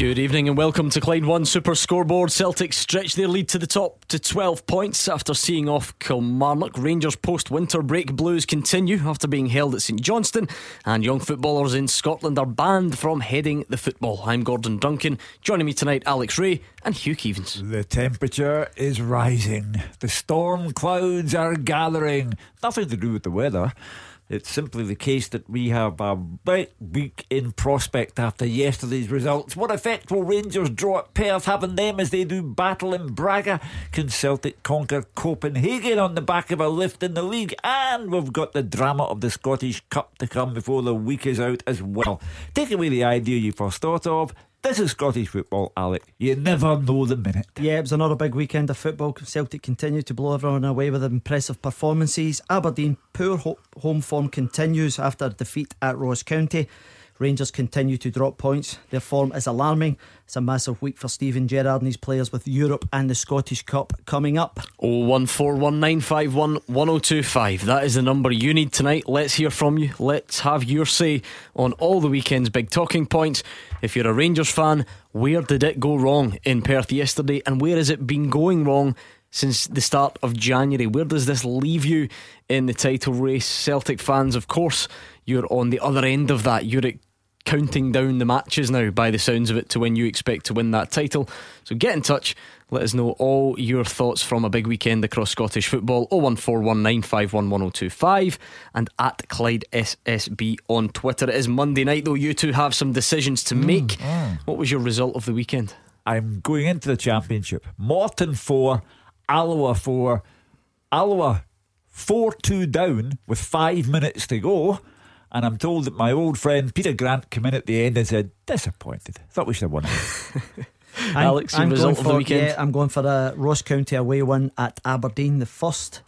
Good evening and welcome to Clyde One Super Scoreboard. Celtic stretch their lead to the top to 12 points after seeing off Kilmarnock. Rangers post winter break blues continue after being held at St Johnstone, and young footballers in Scotland are banned from heading the football. I'm Gordon Duncan. Joining me tonight, Alex Rae and Hugh Keevins. The temperature is rising. The storm clouds are gathering. Nothing to do with the weather. It's simply the case that we have a big week in prospect after yesterday's results. What effect will Rangers draw at Perth, having them as they do battle in Braga? Can Celtic conquer Copenhagen on the back of a lift in the league? And we've got the drama of the Scottish Cup to come before the week is out as well. Take away the idea you first thought of. This is Scottish football, Alec. You never know the minute. Yeah, it was another big weekend of football. Celtic continued to blow everyone away with impressive performances. Aberdeen, poor ho- home form continues after defeat at Ross County. Rangers continue to drop points. Their form is alarming. It's a massive week for Steven Gerrard and his players with Europe and the Scottish Cup coming up. 01419511025. That is the number you need tonight. Let's hear from you. Let's have your say on all the weekend's big talking points. If you're a Rangers fan, where did it go wrong in Perth yesterday and where has it been going wrong? Since the start of January, where does this leave you in the title race? Celtic fans, of course, you're on the other end of that. You're counting down the matches now, by the sounds of it, to when you expect to win that title. So get in touch. Let us know all your thoughts from a big weekend across Scottish football. 01419511025 and at Clyde SSB on Twitter. It is Monday night, though. You two have some decisions to make. Mm, What was your result of the weekend? I'm going into the championship. Morton 4, Alloa 4. Alloa 4 2 down with five minutes to go. And I'm told that my old friend Peter Grant came in at the end and said, disappointed. Thought we should have won it. Alex, I'm, result of for, the weekend? Yeah, I'm going for a Ross County away win at Aberdeen, the first.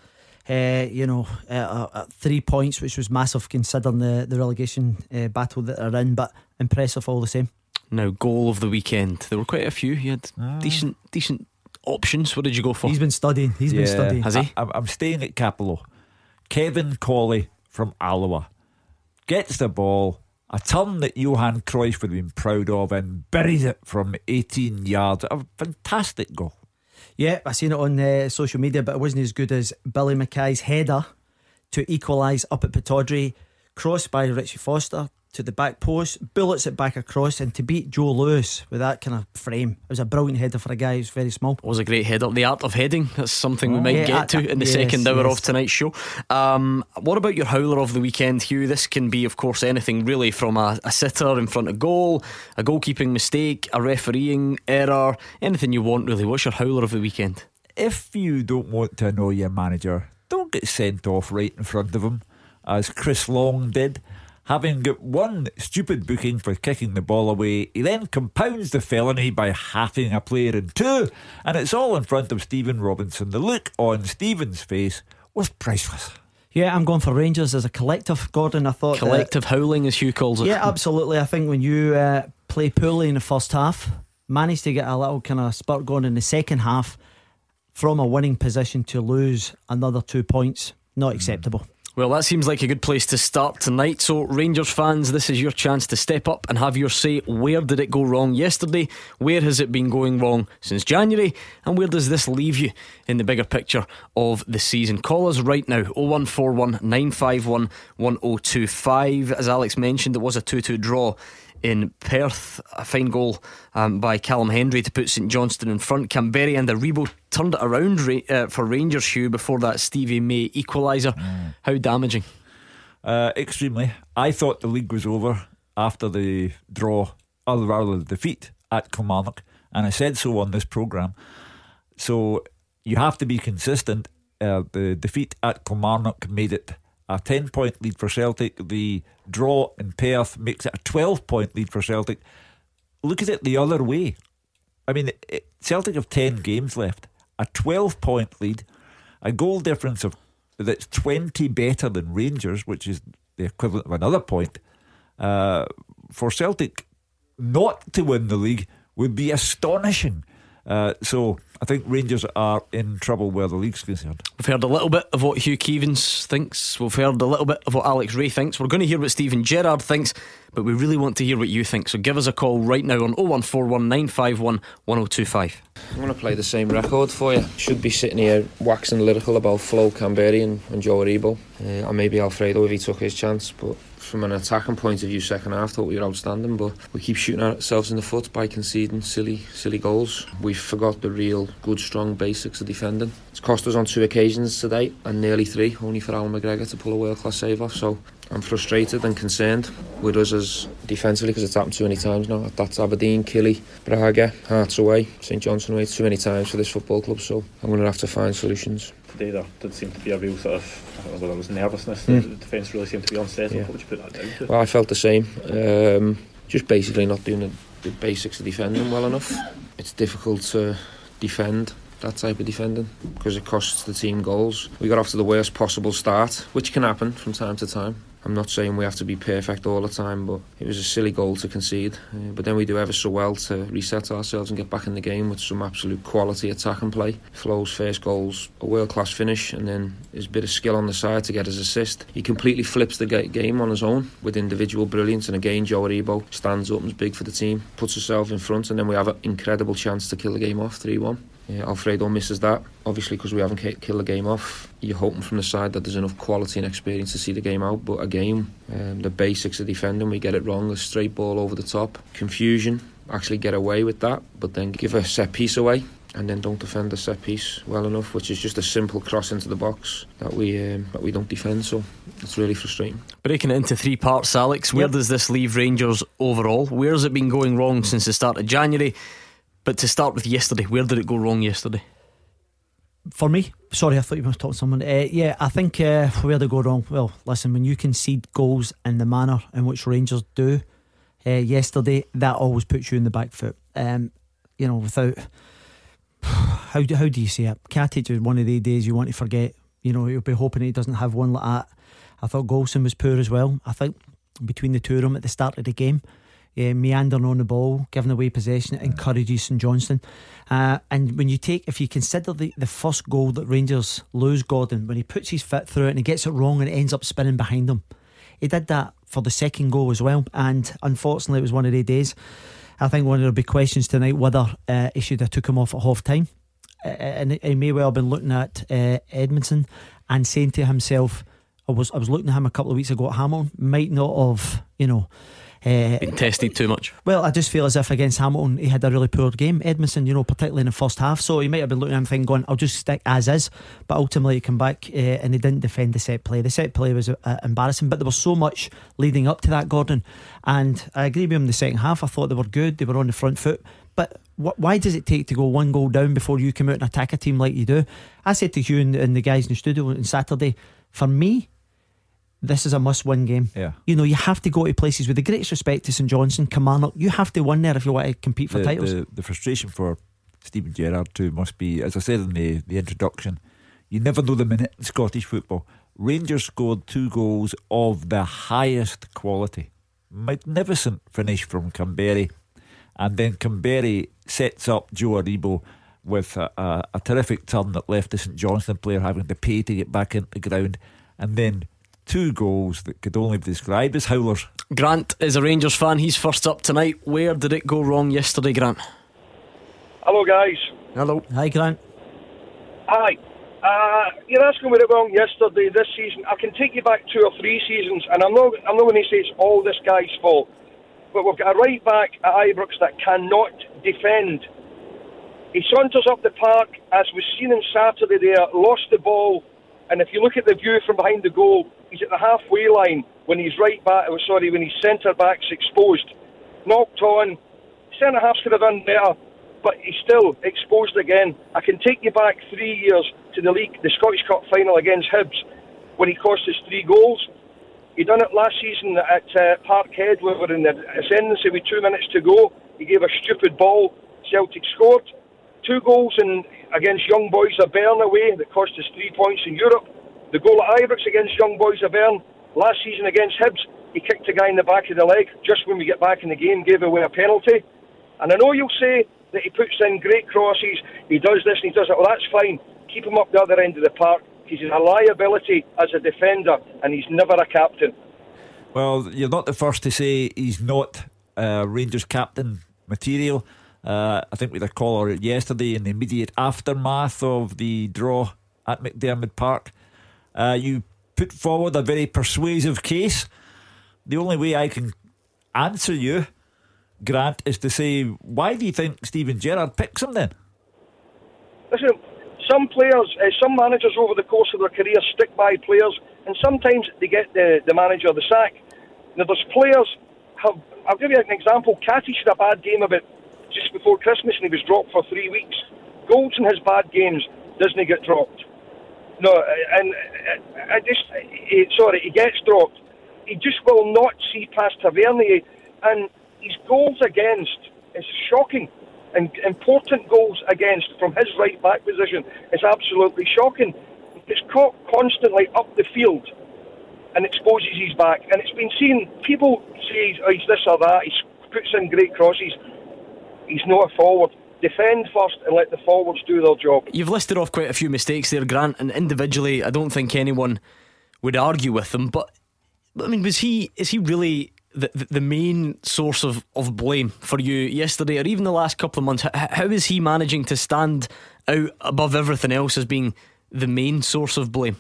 Uh, you know, uh, uh, three points, which was massive considering the, the relegation uh, battle that they're in, but impressive all the same. Now, goal of the weekend. There were quite a few. You had ah. decent, decent options. What did you go for? He's been studying. He's yeah. been studying. Has he? I, I'm staying at Capello. Kevin Cawley from Alloa gets the ball, a turn that Johan Cruyff would have been proud of, and buries it from 18 yards. A fantastic goal. Yeah, I seen it on uh, social media, but it wasn't as good as Billy McKay's header to equalise up at Pittodrie, crossed by Richie Foster to the back post, bullets it back across, and to beat Joe Lewis with that kind of frame. It was a brilliant header for a guy who's very small. It was a great header. The art of heading, that's something oh, we might yeah, get to in the yes, second hour yes. of tonight's show. Um, what about your howler of the weekend, Hugh? This can be, of course, anything really from a, a sitter in front of goal, a goalkeeping mistake, a refereeing error, anything you want, really. What's your howler of the weekend? If you don't want to annoy your manager, don't get sent off right in front of him, as Chris Long did. Having got one stupid booking for kicking the ball away, he then compounds the felony by halving a player in two, and it's all in front of Stephen Robinson. The look on Stephen's face was priceless. Yeah, I'm going for Rangers as a collective, Gordon. I thought collective that, howling, as Hugh calls it. Yeah, absolutely. I think when you uh, play poorly in the first half, manage to get a little kind of spurt going in the second half from a winning position to lose another two points, not acceptable. Well, that seems like a good place to start tonight. So, Rangers fans, this is your chance to step up and have your say. Where did it go wrong yesterday? Where has it been going wrong since January? And where does this leave you in the bigger picture of the season? Call us right now 0141 951 1025. As Alex mentioned, it was a 2 2 draw in Perth. A fine goal um, by Callum Hendry to put St Johnstone in front. Kamberi and Aribo turned it around uh, for Rangers Hugh before that Stevie May equaliser. Mm. How damaging? Uh, extremely. I thought the league was over after the draw, or rather the defeat at Kilmarnock, and I said so on this programme. So you have to be consistent. Uh, the defeat at Kilmarnock made it a 10 point lead for Celtic. The draw in Perth makes it a 12 point lead for Celtic. Look at it the other way. I mean, it, Celtic have 10 games left, a 12 point lead, a goal difference of that's 20 better than Rangers, which is the equivalent of another point. Uh, for Celtic not to win the league would be astonishing. Uh, so I think Rangers are in trouble where the league's concerned. We've heard a little bit of what Hugh Keevins thinks. We've heard a little bit of what Alex Rae thinks. We're going to hear what Steven Gerrard thinks, but we really want to hear what you think. So give us a call right now on 0141 951 1025. I'm going to play the same record for you. Should be sitting here waxing lyrical about Flo Kamberi and, and Joe Aribo. Uh, or maybe Alfredo if he took his chance, but from an attacking point of view, second half thought we were outstanding, but we keep shooting ourselves in the foot by conceding silly, silly goals. We forgot the real good, strong basics of defending. It's cost us on two occasions today, and nearly three, only for Alan McGregor to pull a world-class save off. So I'm frustrated and concerned with us as defensively because it's happened too many times now. That's Aberdeen, Killy, Braga, Hearts away, St Johnstone away, too many times for this football club. So I'm going to have to find solutions today there did seem to be a real sort of although there was nervousness mm. the defence really seemed to be unsettled yeah. what would you put that down to? Well I felt the same um, just basically not doing the, the basics of defending well enough it's difficult to defend that type of defending because it costs the team goals we got off to the worst possible start which can happen from time to time I'm not saying we have to be perfect all the time, but it was a silly goal to concede. Uh, but then we do ever so well to reset ourselves and get back in the game with some absolute quality attack and play. Flo's first goal's a world class finish, and then his bit of skill on the side to get his assist. He completely flips the game on his own with individual brilliance. And again, Joe Aribo stands up and is big for the team, puts himself in front, and then we have an incredible chance to kill the game off 3 1. Yeah, Alfredo misses that, obviously, because we haven't killed the game off. You're hoping from the side that there's enough quality and experience to see the game out. But again, um, the basics of defending, we get it wrong. A straight ball over the top, confusion. Actually, get away with that, but then give a set piece away, and then don't defend the set piece well enough, which is just a simple cross into the box that we um, that we don't defend. So it's really frustrating. Breaking it into three parts, Alex. Where yep. does this leave Rangers overall? Where's it been going wrong since the start of January? But to start with yesterday, where did it go wrong yesterday? For me, sorry, I thought you were talking to someone. Uh, yeah, I think uh, where did it go wrong? Well, listen, when you concede goals in the manner in which Rangers do uh, yesterday, that always puts you in the back foot. Um, you know, without how do, how do you say it? Katic is one of the days you want to forget. You know, you'll be hoping he doesn't have one like that. I thought Goldson was poor as well. I think between the two of them at the start of the game, uh, meandering on the ball, giving away possession, it encourages St Johnstone. Uh, and when you take, if you consider the, the first goal that Rangers lose Gordon, when he puts his foot through it and he gets it wrong and it ends up spinning behind him, he did that for the second goal as well. And unfortunately, it was one of the days. I think one of the big questions tonight whether uh, he should have took him off at half time. Uh, and he may well have been looking at uh, Edmundson and saying to himself, I was I was looking at him a couple of weeks ago at Hamilton, might not have, you know, uh, Been tested too much. Well, I just feel as if against Hamilton he had a really poor game. Edmundson, you know, particularly in the first half, so he might have been looking at him going, "I'll just stick as is," but ultimately he came back uh, and he didn't defend the set play. The set play was uh, embarrassing, but there was so much leading up to that, Gordon. And I agree with him. The second half, I thought they were good. They were on the front foot, but wh- why does it take to go one goal down before you come out and attack a team like you do? I said to you and, and the guys in the studio on Saturday, for me, this is a must win game. Yeah. You know, you have to go to places with the greatest respect to St Johnstone, Kilmarnock. You have to win there if you want to compete for the, titles. The, the, frustration for Steven Gerrard too must be, as I said in the, the introduction, you never know the minute in Scottish football. Rangers scored two goals of the highest quality. Magnificent finish from Kamberi. And then Kamberi sets up Joe Aribo with a, a, a terrific turn that left the St Johnstone player having to pay to get back into the ground. And then two goals that could only be described as howlers. Grant is a Rangers fan. He's first up tonight. Where did it go wrong yesterday, Grant? Hello, guys. Hello. Hi, Grant. Hi. Uh, you're asking where it went wrong yesterday, this season. I can take you back two or three seasons, and I'm not, I'm not going to say it's all this guy's fault, but we've got a right back at Ibrox that cannot defend. He saunters up the park, as we've seen on Saturday there, lost the ball, and if you look at the view from behind the goal, he's at the halfway line when he's right back. Oh, sorry, when his centre back's exposed, knocked on. Centre halves could have done better, but he's still exposed again. I can take you back three years to the league, the Scottish Cup final against Hibs, when he cost us three goals. He done it last season at uh, Parkhead. Where We were in the ascendancy with two minutes to go. He gave a stupid ball. Celtic scored two goals in against Young Boys of Bern away that cost us three points in Europe. The goal at Ibrox against Young Boys of Bern last season against Hibs he kicked a guy in the back of the leg just when we get back in the game, gave away a penalty. And I know you'll say that he puts in great crosses, he does this and he does that. Well, that's fine. Keep him up the other end of the park. He's a liability as a defender, and he's never a captain. Well, you're not the first to say he's not uh, Rangers captain material. Uh, I think we had a caller yesterday in the immediate aftermath of the draw at McDiarmid Park. Uh, you put forward a very persuasive case. The only way I can answer you, Grant, is to say, why do you think Steven Gerrard picks him then? Listen, some players, uh, some managers over the course of their career stick by players, and sometimes they get the, the manager the sack. Now, there's players have. I'll give you an example. Katic had a bad game about just before Christmas, and he was dropped for three weeks. Goldson has bad games, doesn't get dropped. No, and I just, he, sorry, he gets dropped. He just will not see past Tavernier, and his goals against is shocking. And important goals against from his right back position is absolutely shocking. It's caught constantly up the field and exposes his back. And it's been seen, people say oh, he's this or that, he puts in great crosses. He's not a forward. Defend first and let the forwards do their job. You've listed off quite a few mistakes there, Grant, and individually, I don't think anyone would argue with them. But I mean, was he? Is he really the, the main source of, of blame for you yesterday or even the last couple of months? How, how is he managing to stand out above everything else as being the main source of blame?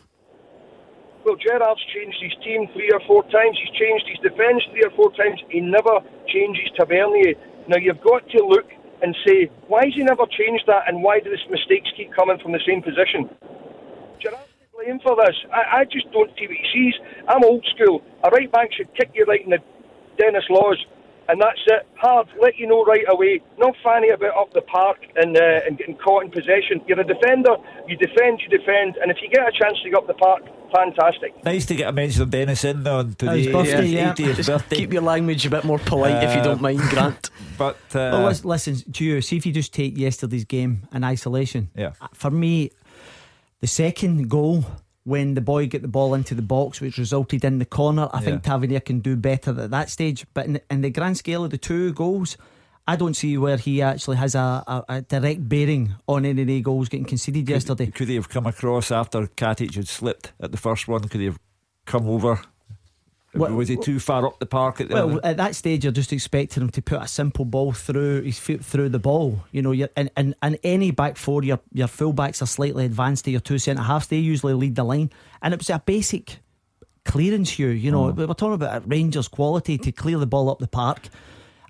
Well, Gerrard's changed his team three or four times. He's changed his defence three or four times. He never changes Tavernier. Now, you've got to look and say, why has he never changed that and why do these mistakes keep coming from the same position? Gerrard's to blame for this. I, I just don't see what he sees. I'm old school. A right back should kick you right in the Denis Laws and that's it. Hard, let you know right away. Not fanny about up the park and uh, and getting caught in possession. You're a defender. You defend. You defend. And if you get a chance to get up the park, fantastic. Nice to get a mention of Dennis in there on today's His birthday, yeah. 80th Just birthday. keep your language a bit more polite if you don't mind, Grant. But uh, Well, lis- listen, to you, see if you just take yesterday's game in isolation. Yeah. Uh, For me, the second goal, when the boy get the ball into the box, which resulted in the corner, I think Yeah. Tavernier can do better at that stage. But in, in the grand scale of the two goals, I don't see where he actually has a, a, a direct bearing on any of the goals getting conceded yesterday. could he have come across after Katic had slipped at the first one? Could he have come over? Well- was he too far up the park at the Well, other? at that stage, you're just expecting him to put a simple ball through his feet through the ball. You know, you're, and, and, and any back four, your your fullbacks are slightly advanced to your two centre halves. They usually lead the line, and it was a basic clearance here. You know, hmm. we we're talking about Rangers' quality to clear the ball up the park.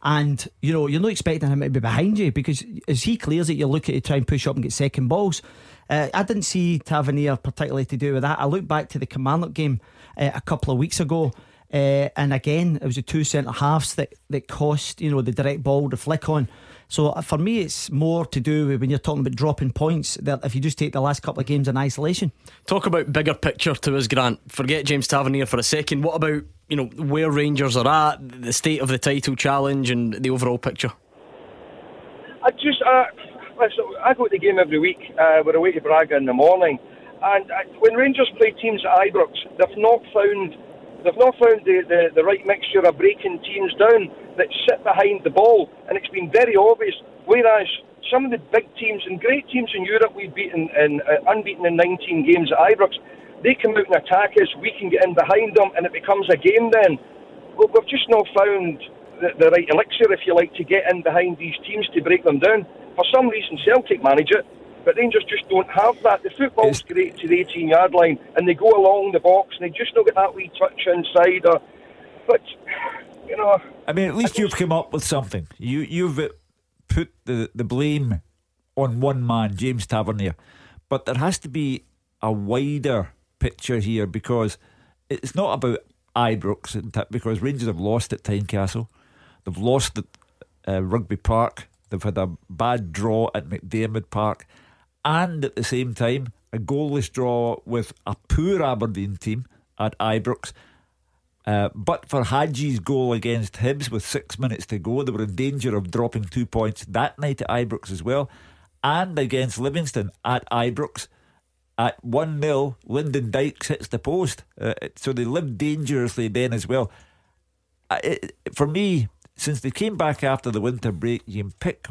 And you know you're not expecting him to be behind you because as he clears it, you look at it try and push up and get second balls. Uh, I didn't see Tavernier particularly to do with that. I look back to the Kilmarnock game uh, a couple of weeks ago, uh, and again it was the two centre halves that that cost you know the direct ball, the flick on. So uh, for me, it's more to do with when you're talking about dropping points. That if you just take the last couple of games in isolation, Talk about bigger picture to us, Grant. Forget James Tavernier for a second. What about you know where Rangers are at, the state of the title challenge, and the overall picture? I just, uh, listen, I go to the game every week. Uh, we're away to Braga in the morning, and uh, when Rangers play teams at Ibrox, they've not found they've not found the, the, the right mixture of breaking teams down that sit behind the ball, and it's been very obvious. Whereas some of the big teams and great teams in Europe we've beaten and uh, unbeaten in 19 games at Ibrox, they come out and attack us. We can get in behind them, and it becomes a game. Then well, we've just not found the, the right elixir, if you like, to get in behind these teams to break them down. For some reason, Celtic manage it, but Rangers just don't have that. The football's It's- great to the 18 yard line, and they go along the box, and they just don't get that wee touch inside. Or, but, you know, I mean, at least you've come up with something. You you've put the the blame on one man, James Tavernier, but there has to be a wider picture here because it's not about Ibrox and because Rangers have lost at Tynecastle, they've lost at uh, Rugby Park, they've had a bad draw at McDiarmid Park, and at the same time a goalless draw with a poor Aberdeen team at Ibrox. Uh, but for Hagi's goal against Hibs with six minutes to go, they were in danger of dropping two points that night at Ibrox as well. And against Livingston at Ibrox at 1 0, Lyndon Dykes hits the post. Uh, so they lived dangerously then as well. it, for me, since they came back after the winter break, you can pick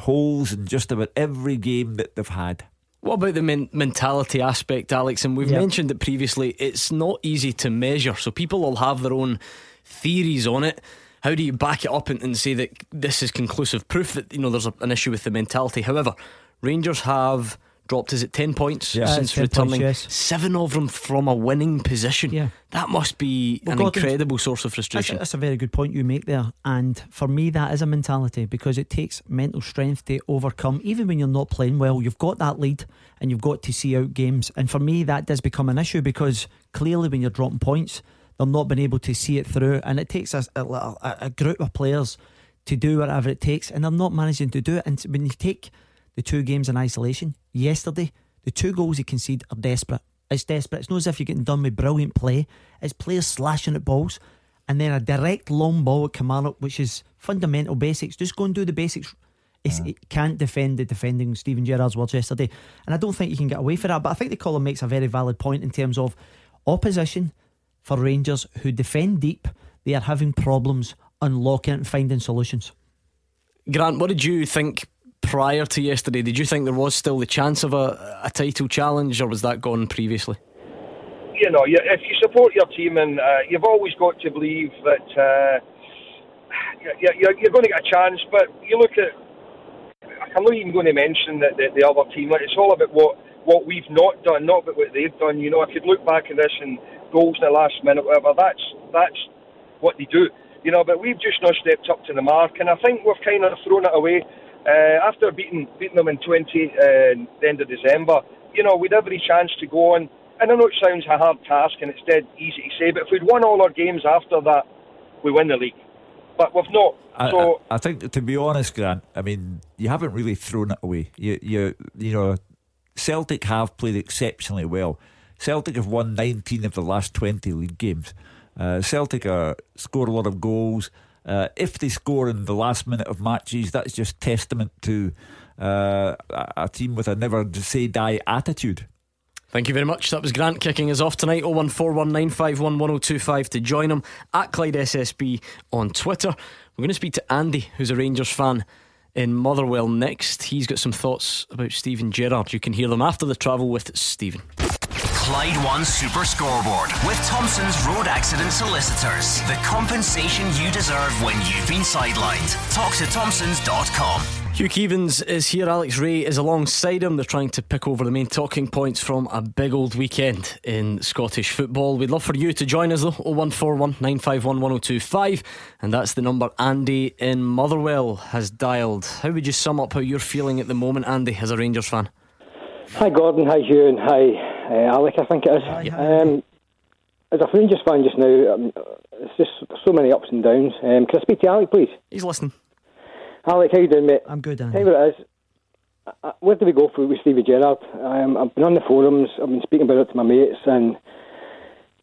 holes in just about every game that they've had. What about the men- mentality aspect, Alex? And we've Yep. mentioned it previously. It's not easy to measure, so people will have their own theories on it. How do you back it up and, and say that this is conclusive proof that you know there's a, an issue with the mentality? However, Rangers have dropped is it ten points Yeah. since Uh, 10 points, returning? yes. Seven of them from a winning position. Yeah. that must be Well, an Gordon's- incredible source of That's frustration. a, that's a very good point you make there. And for me, that is a mentality because it takes mental strength to overcome. Even when you're not playing well, you've got that lead and you've got to see out games. And for me, that does become an issue because clearly, when you're dropping points, they're not being able to see it through. And it takes a, a- a group of players to do whatever it takes. And they're not managing to do it. And when you take the two games in isolation, yesterday, the two goals he conceded are desperate. It's desperate. It's not as if you're getting done with brilliant play. It's players slashing at balls and then a direct long ball at Kamara, which is fundamental basics. Just go and do the basics. It's, It can't defend the defending Steven Gerrard's words yesterday. And I don't think you can get away for that. But I think the caller makes a very valid point in terms of opposition for Rangers who defend deep. They are having problems unlocking and finding solutions. Grant, what did you think prior to yesterday? Did you think there was still the chance of a, a title challenge, or was that gone previously? you know, if you support your team, and uh, you've always got to believe that uh, you, you're, you're going to get a chance. But you look at, I'm not even going to mention that the, the other team. Like, It's all about what what we've not done, not about what they've done. You know, if you look back at this and goals in the last minute, whatever. That's that's what they do. You know, but we've just not stepped up to the mark, and I think we've kind of thrown it away. Uh, after beating beating them in 20, uh, the end of December, you know, we'd every chance to go on. And I know it sounds a hard task and it's dead easy to say, but if we'd won all our games after that, we win the league. But we've not. I, so I, I think, to be honest, Grant, I mean, you haven't really thrown it away. You, you, you know, Celtic have played exceptionally well. Celtic have won 19 of the last 20 league games. Uh, Celtic are, score a lot of goals. Uh, if they score in the last minute of matches, that's just testament to uh, a, team with a never say die attitude. Thank you very much. That was Grant kicking us off tonight. 01419511025 to join him at Clyde SSB on Twitter. We're going to speak to Andy, who's a Rangers fan in Motherwell next. He's got some thoughts about Steven Gerrard. You can hear them after the travel with Stephen. Clyde One Super Scoreboard with Thompson's Road Accident Solicitors. The compensation you deserve when you've been sidelined. Talk to Thompsons.com. Hugh Keevins is here. Alex Rae is alongside him. They're trying to pick over the main talking points from a big old weekend in Scottish football. We'd love for you to join us though. 0141 951 1025. And that's the number Andy in Motherwell has dialed. How would you sum up how you're feeling at the moment, Andy, as a Rangers fan? Hi Gordon, hi Hugh, and hi uh, Alec. I think it is. Hi, hi. Um, as a Rangers fan just now, um, it's just so many ups and downs. Um, can I speak to Alec, please? He's listening. Alec, how you doing, mate? I'm good, Tell Andy. you what it is. Uh, Where do we go for with Stevie Gerrard? Um, I've been on the forums. I've been speaking about it to my mates, and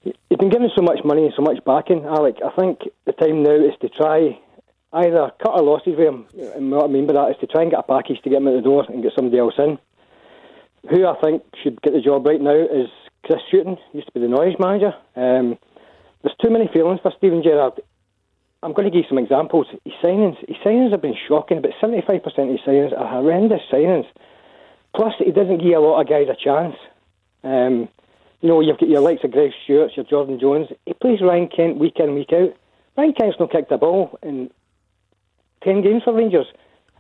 he's been given so much money and so much backing. Alec, I think the time now is to try either cut our losses with him. And what I mean by that is to try and get a package to get him out the door and get somebody else in. Who I think should get the job right now is Chris Hughton. Used to be the Norwich manager. Um, there's too many feelings for Steven Gerrard. I'm going to give some examples. His signings, his signings have been shocking. About 75% of his signings are horrendous signings. Plus, he doesn't give a lot of guys a chance. Um, you know, you've got your likes of Greg Stewart, your Jordan Jones. He plays Ryan Kent week in, week out. Ryan Kent's not kicked a ball in 10 games for Rangers.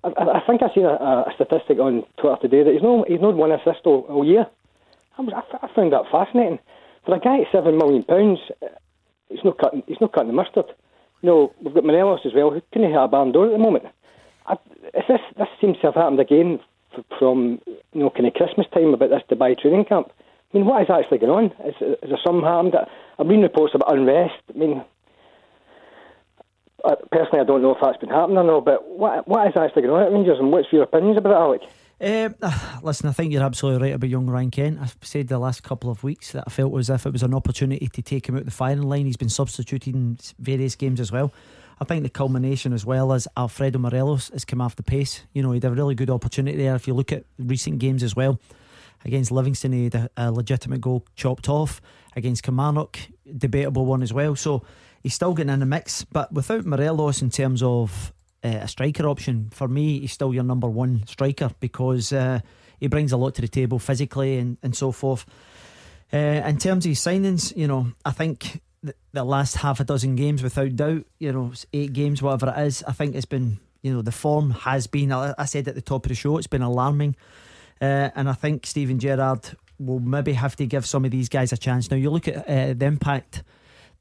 I, I think I seen a, a statistic on Twitter today that he's not, he's not one assist all, all year. I, was, I, found that fascinating. For a guy at £7 million, pounds, eh, he's not cutting, he's not cutting the mustard. No, we've got Morelos as well, who couldn't hit a barn door at the moment. I, this, this seems to have happened again from you know kind of Christmas time about this Dubai training camp. I mean, what is actually going on? Is, is there something happened? I've reading reports about unrest. I mean, uh, personally, I don't know if that's been happening or not, but what what is actually going on at Rangers, and what's your opinions about it, Alec? Um, listen, I think you're absolutely right about young Ryan Kent. I've said the last couple of weeks that I felt as if it was an opportunity to take him out the firing line. He's been substituted in various games as well. I think the culmination as well as Alfredo Morelos has come off the pace. You know, he had a really good opportunity there. If you look at recent games as well, against Livingston, he had a, a legitimate goal chopped off. Against Kilmarnock, debatable one as well. So he's still getting in the mix. But without Morelos in terms of uh, a striker option, for me, he's still your number one striker because uh, he brings a lot to the table physically and, and so forth. Uh, in terms of his signings, you know, I think the, the last half a dozen games, without doubt, you know, eight games, whatever it is, I think it's been, you know, the form has been, I said at the top of the show, it's been alarming. And I think Steven Gerrard will maybe have to give some of these guys a chance. Now, you look at the impact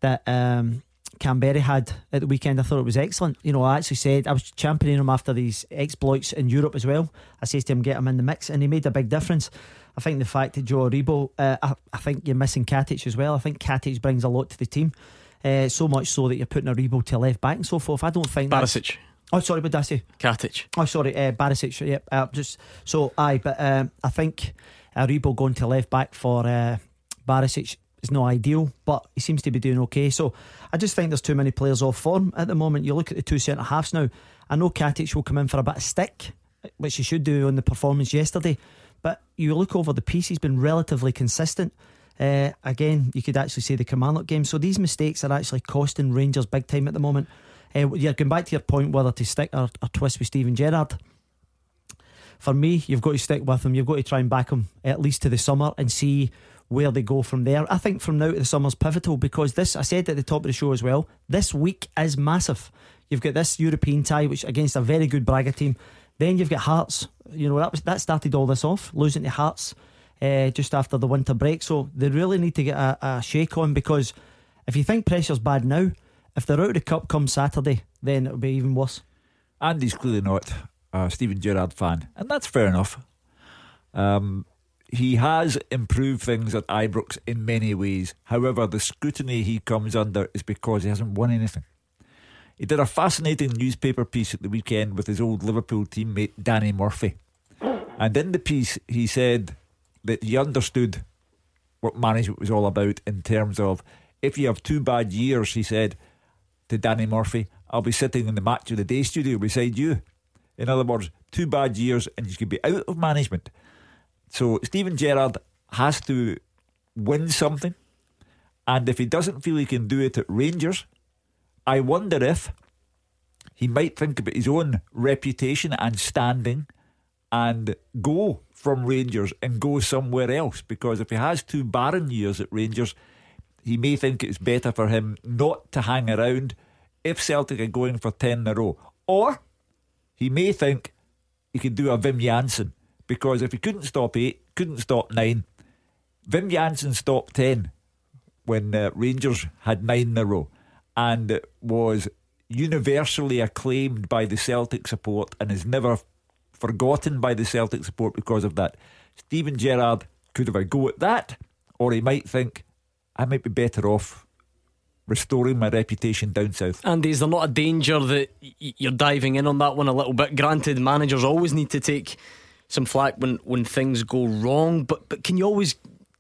that um, Kamberi had at the weekend. I thought it was excellent. You know, I actually said I was championing him after these exploits in Europe as well. I said to him, get him in the mix, and he made a big difference. I think the fact that Joe Aribo, uh, I, I, think you're missing Katic as well. I think Katic brings a lot to the team. Uh, so much so that you're putting Aribo to left back and so forth. I don't think Barisic. Oh, sorry, what did I say? Katic. Oh, sorry, uh, Barisic. Yep. Uh, just so aye, but um, I think Aribo going to left back for uh, Barisic is not ideal, but he seems to be doing okay. So I just think there's too many players off form at the moment. You look at the two centre halves now. I know Katic will come in for a bit of stick, which he should do on the performance yesterday. But you look over the piece, he's been relatively consistent. Uh, again, you could actually say the Kilmarnock game. So these mistakes are actually costing Rangers big time at the moment. Uh, yeah, going back to your point whether to stick or, or twist with Steven Gerrard. For me, you've got to stick with him. You've got to try and back him at least to the summer and see where they go from there. I think from now to the summer's pivotal because this, I said at the top of the show as well, this week is massive. You've got this European tie, which against a very good Braga team. Then you've got Hearts. You know that was that started all this off, losing to Hearts uh, just after the winter break. So they really need to get a, a shake on because if you think pressure's bad now, if they're out of the cup come Saturday, then it'll be even worse. Andy's clearly not a Steven Gerrard fan, and that's fair enough. Um, he has improved things at Ibrox in many ways. However, the scrutiny he comes under is because he hasn't won anything. He did a fascinating newspaper piece at the weekend with his old Liverpool teammate Danny Murphy. And in the piece, he said that he understood what management was all about in terms of if you have two bad years, he said to Danny Murphy, I'll be sitting in the match of the day studio beside you. In other words, two bad years and you could be out of management. So Steven Gerrard has to win something. And if he doesn't feel he can do it at Rangers, I wonder if he might think about his own reputation and standing and go from Rangers and go somewhere else. Because if he has two barren years at Rangers, he may think it's better for him not to hang around if Celtic are going for 10 in a row. Or he may think he could do a Wim Jansen because if he couldn't stop eight, couldn't stop nine, Wim Jansen stopped 10 when uh, Rangers had nine in a row and was universally acclaimed by the Celtic support and is never forgotten by the Celtic support because of that. Steven Gerrard could have a go at that, or he might think, I might be better off restoring my reputation down south. Andy, is there not a danger that you're diving in on that one a little bit? Granted, managers always need to take some flack when, when things go wrong, but but can you always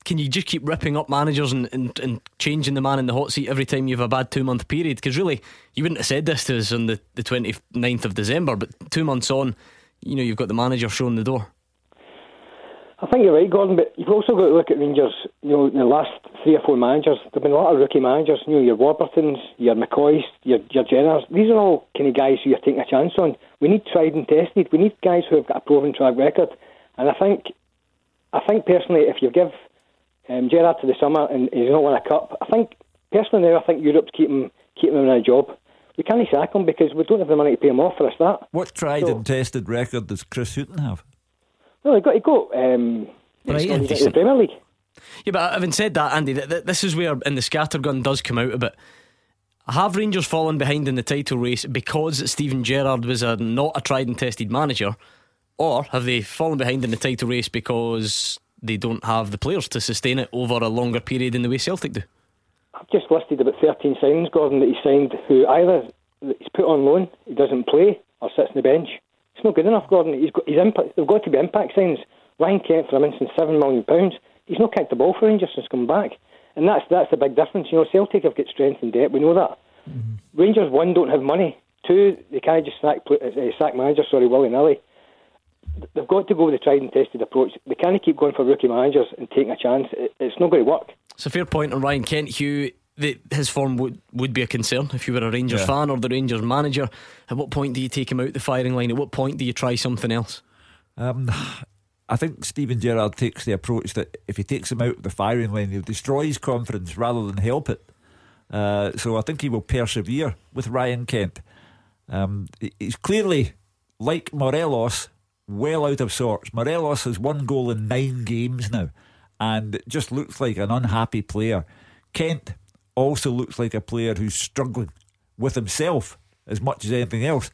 can you just keep ripping up managers and, and, and changing the man in the hot seat every time you have a bad two month period? Because really, you wouldn't have said this to us on the, the 29th of December, but two months on, you know, you've got the manager showing the door. I think you're right, Gordon, but you've also got to look at Rangers, you know, the last three or four managers. There have been a lot of rookie managers, you know, your Warburtons, your McCoys, your, your Jenners. These are all kind of guys who you're taking a chance on. We need tried and tested. We need guys who have got a proven track record. And I think, I think personally, if you give um, Gerrard to the summer and he's not won a cup, I think, personally now, I think Europe's keeping, keeping him in a job. We can't sack him because we don't have the money to pay him off for a start. What tried so, and tested record does Chris Hughton have? Well, he got he got um, right, the Premier League. Yeah, but having said that, Andy, th- th- this is where in the scattergun does come out a bit. Have Rangers fallen behind in the title race because Steven Gerrard was a not a tried and tested manager, or have they fallen behind in the title race because they don't have the players to sustain it over a longer period in the way Celtic do? I've just listed about 13 signings, Gordon, that he signed who either he's put on loan, he doesn't play, or sits on the bench. It's not good enough, Gordon. He's got impact. They've got to be impact signs. Ryan Kent, for instance, seven million pounds. He's not kicked the ball for Rangers since coming back, and that's that's the big difference. You know, Celtic have got strength and depth. We know that. Mm-hmm. Rangers one don't have money. Two, they can't just sack uh, sack manager. Sorry, willy nilly. They've got to go with the tried and tested approach. They can't keep going for rookie managers and taking a chance. It, it's not going to work. It's a fair point on Ryan Kent. Hugh that his form would, would be a concern if you were a Rangers Yeah. fan or the Rangers manager. At what point do you take him out the firing line? At what point do you try something else? Um, I think Steven Gerrard takes the approach that if he takes him out of the firing line, he'll destroy his confidence rather than help it. Uh, so I think he will persevere with Ryan Kent. Um, he's clearly, like Morelos, well out of sorts. Morelos has one goal in nine games now and just looks like an unhappy player. Kent also looks like a player who's struggling with himself as much as anything else.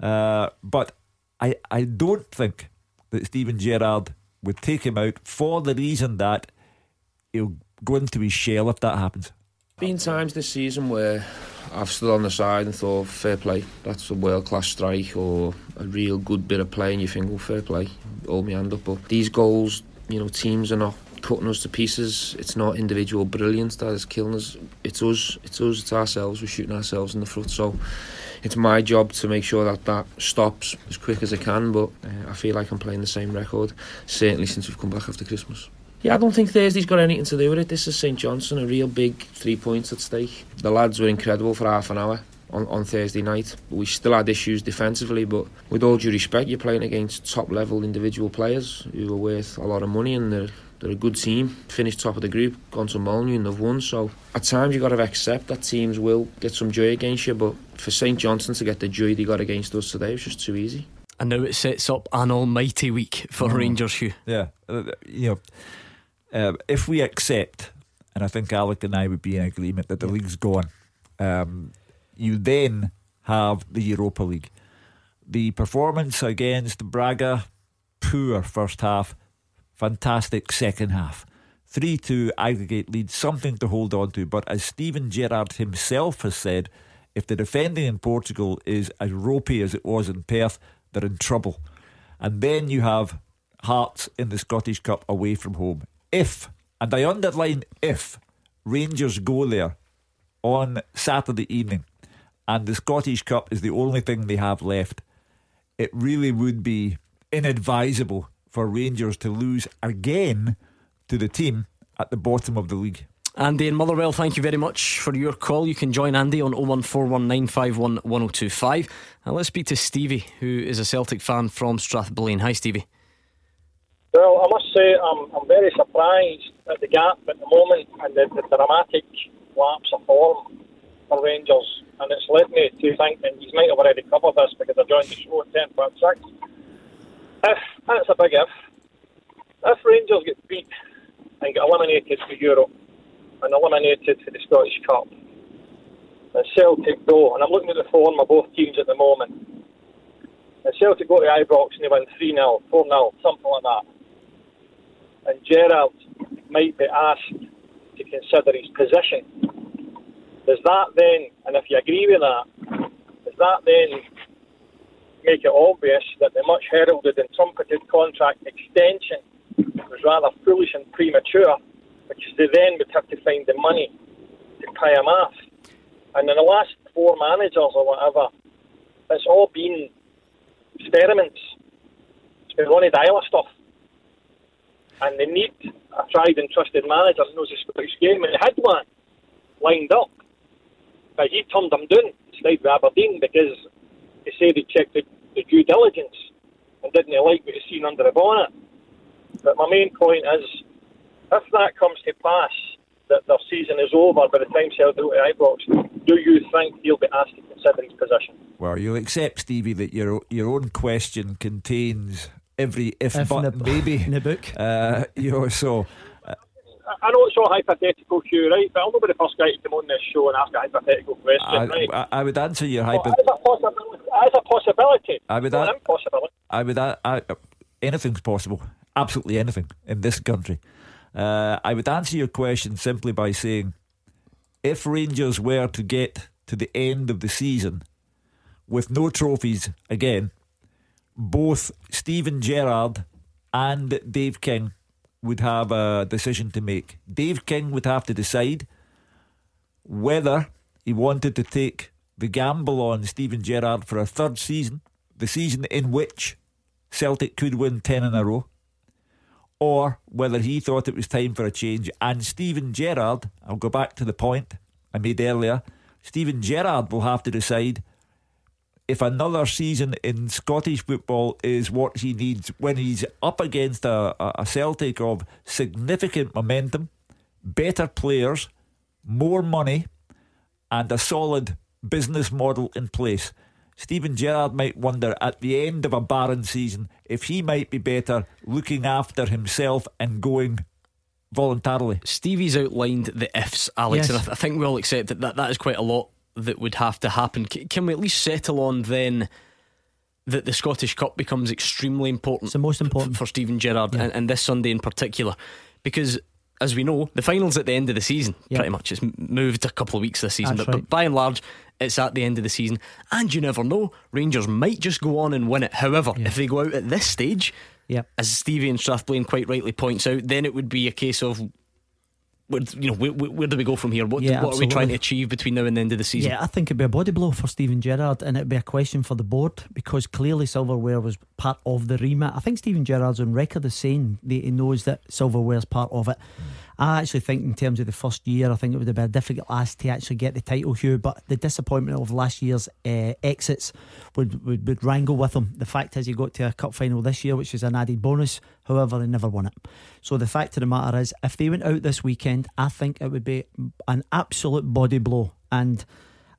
Uh, but I, I don't think that Steven Gerrard would take him out for the reason that he'll go into his shell if that happens. Been times this season where I've stood on the side and thought, fair play, that's a world class strike or a real good bit of play, and you think, well, fair play, hold my hand up. But these goals, you know, teams are not cutting us to pieces. It's not individual brilliance that is killing us. It's us. It's us. It's ourselves. We're shooting ourselves in the foot. So it's my job to make sure that that stops as quick as I can. But uh, I feel like I'm playing the same record, certainly since we've come back after Christmas. Yeah, I don't think Thursday's got anything to do with it. This is St Johnstone, a real big three points at stake. The lads were incredible for half an hour on, on Thursday night. We still had issues defensively, but with all due respect, you're playing against top level individual players who are worth a lot of money and they're, they're a good team. Finished top of the group, gone to Molyneux and they've won. So at times you've got to accept that teams will get some joy against you, but for St Johnstone to get the joy they got against us today was just too easy. And now it sets up an almighty week for Rangers, Hugh. Yeah, uh, you know, uh, if we accept, and I think Alec and I would be in agreement that the league's gone, um, you then have the Europa League. The performance against Braga, poor first half, fantastic second half. 3 2 aggregate lead, something to hold on to. But as Steven Gerrard himself has said, if the defending in Portugal is as ropey as it was in Perth, they're in trouble. And then you have Hearts in the Scottish Cup away from home. If, and I underline if, Rangers go there on Saturday evening and the Scottish Cup is the only thing they have left, it really would be inadvisable for Rangers to lose again to the team at the bottom of the league. Andy in Motherwell, thank you very much for your call. You can join Andy on 01419511025. And let's speak to Stevie, who is a Celtic fan from Strathblane. Hi, Stevie. Well, I must say I'm, I'm very surprised at the gap at the moment and the, the dramatic lapse of form for Rangers. And it's led me to think, and you might have already covered this because I joined the show at 10.6. If, Ah, that's a big if, if Rangers get beat and get eliminated for Europe and eliminated for the Scottish Cup, and Celtic go, and I'm looking at the form of both teams at the moment, and Celtic go to Ibrox and they win 3 0, 4 0, something like that. And Gerrard might be asked to consider his position. Does that then, and if you agree with that, does that then make it obvious that the much heralded and trumpeted contract extension was rather foolish and premature because they then would have to find the money to pay him off? And in the last four managers or whatever, it's all been experiments. It's been Ronny Deila stuff. And they need a tried and trusted manager who knows the Scottish game. And they had one lined up. But he turned them down, stayed with Aberdeen because he said he checked the, the due diligence and didn't like what he seen under the bonnet. But my main point is, if that comes to pass, that their season is over by the time Celtic go to Ibrox, do you think he'll be asked to consider his position? Well, you'll accept, Stevie, that your your own question contains every if, If but in the- maybe in the book. Uh, you know, so I- I know it's all hypothetical, Hugh, right? But I'm not the first guy to come on this show and ask a hypothetical question, I, right? I, I would answer your Well, hypo. As a possibility, as a possibility, I would not impossibility. I would. I, I, anything's possible. Absolutely anything in this country. Uh, I would answer your question simply by saying, if Rangers were to get to the end of the season with no trophies again, both Steven Gerrard and Dave King would have a decision to make. Dave King would have to decide whether he wanted to take the gamble on Steven Gerrard for a third season, the season in which Celtic could win 10 in a row, or whether he thought it was time for a change. And Steven Gerrard, I'll go back to the point, I made earlier, Steven Gerrard will have to decide if another season in Scottish football is what he needs when he's up against a, a Celtic of significant momentum, better players, more money, and a solid business model in place. Steven Gerrard might wonder at the end of a barren season if he might be better looking after himself and going voluntarily. Stevie's outlined the ifs, Alex, Yes. and I, th- I think we all accept that, that that is quite a lot that would have to happen. C- can we at least settle on then that the Scottish Cup becomes extremely important? It's the most important. for Steven Gerrard Yeah. and, and this Sunday in particular, because as we know, the final's at the end of the season. Yeah. Pretty much, it's moved a couple of weeks this season, but, right. but by and large, it's at the end of the season, and you never know. Rangers might just go on and win it. However, Yeah. if they go out at this stage, Yeah. as Stevie and Strathblane quite rightly points out, then it would be a case of. Where, you know, where, where do we go from here? What, Yeah, what are we trying to achieve between now and the end of the season? Yeah, I think it'd be a body blow for Steven Gerrard, and it'd be a question for the board because clearly silverware was part of the remit. I think Steven Gerrard's on record as saying that he knows that silverware's part of it. I actually think, in terms of the first year, I think it would have been a difficult ask to actually get the title, Hugh. But the disappointment of last year's uh, exits would, would would wrangle with him. The fact is, he got to a cup final this year, which is an added bonus. However, he never won it. So the fact of the matter is, if they went out this weekend, I think it would be an absolute body blow. And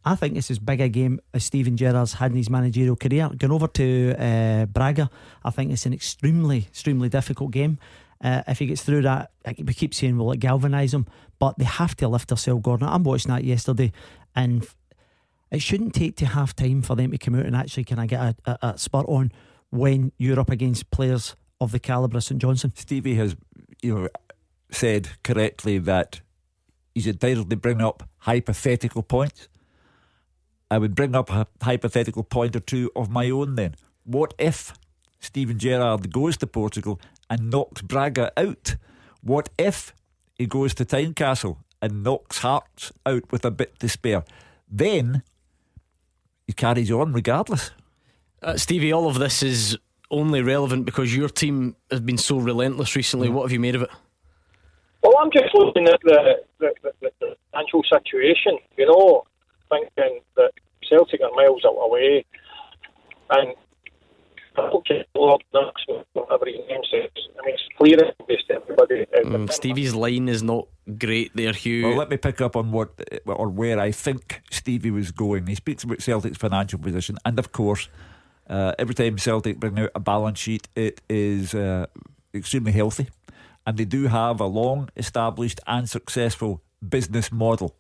I think it's as big a game as Steven Gerrard's had in his managerial career. Going over to uh, Braga, I think it's an extremely, extremely difficult game. Uh, if he gets through that, we keep saying, will it galvanise him? But they have to lift themselves, Gordon. I'm watching that yesterday, and it shouldn't take to half time for them to come out and actually can I get a, a, a spurt on when you're up against players of the calibre of St Johnstone. Stevie has, you know, said correctly that he's entitled to bring up hypothetical points. I would bring up a hypothetical point or two of my own then. What if Steven Gerrard goes to Portugal and knocks Braga out? What if he goes to Tynecastle and knocks Hearts out with a bit to spare? Then he carries on regardless. Uh, Stevie, all of this is only relevant because your team has been so relentless recently. What have you made of it? Well, I'm just looking at the, the, the, the financial situation, you know, thinking that Celtic are miles away and okay. Mm, Stevie's line is not great there, Hugh. Well, let me pick up on what or where I think Stevie was going. He speaks about Celtic's financial position, and of course, uh, every time Celtic bring out a balance sheet, it is uh, extremely healthy, and they do have a long established and successful business model.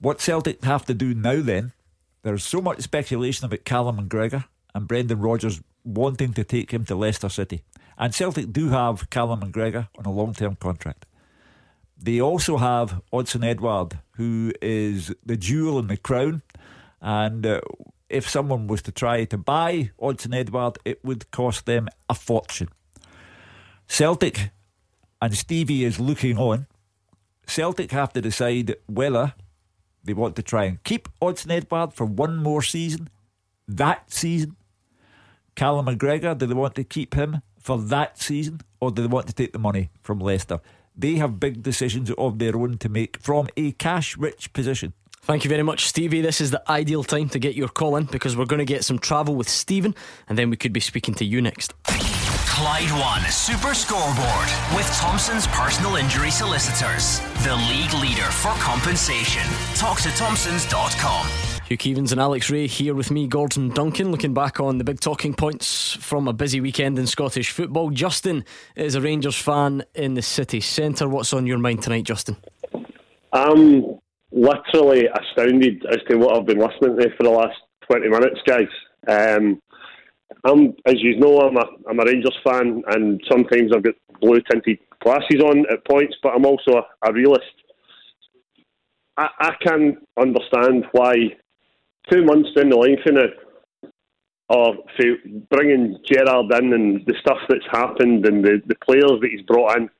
What Celtic have to do now, then, there's so much speculation about Callum McGregor and Brendan Rodgers wanting to take him to Leicester City, and Celtic do have Callum McGregor on a long-term contract. They also have Odsonne Edouard, who is the jewel in the crown. And uh, if someone was to try to buy Odsonne Edouard, it would cost them a fortune. Celtic and Stevie is looking on. Celtic have to decide whether they want to try and keep Odsonne Edouard for one more season, that season. Callum McGregor, do they want to keep him for that season or do they want to take the money from Leicester? They have big decisions of their own to make from a cash rich position. Thank you very much, Stevie. This is the ideal time to get your call in because we're going to get some travel with Stephen and then we could be speaking to you next. Clyde One Super Scoreboard with Thompson's personal injury solicitors, the league leader for compensation. Talk to Thompsons.com. Hugh Keevins and Alex Rae here with me, Gordon Duncan, looking back on the big talking points from a busy weekend in Scottish football. Justin is a Rangers fan in the city centre. What's on your mind tonight, Justin? I'm literally astounded as to what I've been listening to for the last 20 minutes, guys. Um, I'm, as you know, I'm a, I'm a Rangers fan, and sometimes I've got blue tinted glasses on at points, but I'm also a, a realist. I, I can understand why two months down the line now, or bringing Gerrard in and the stuff that's happened and the, the players that he's brought in,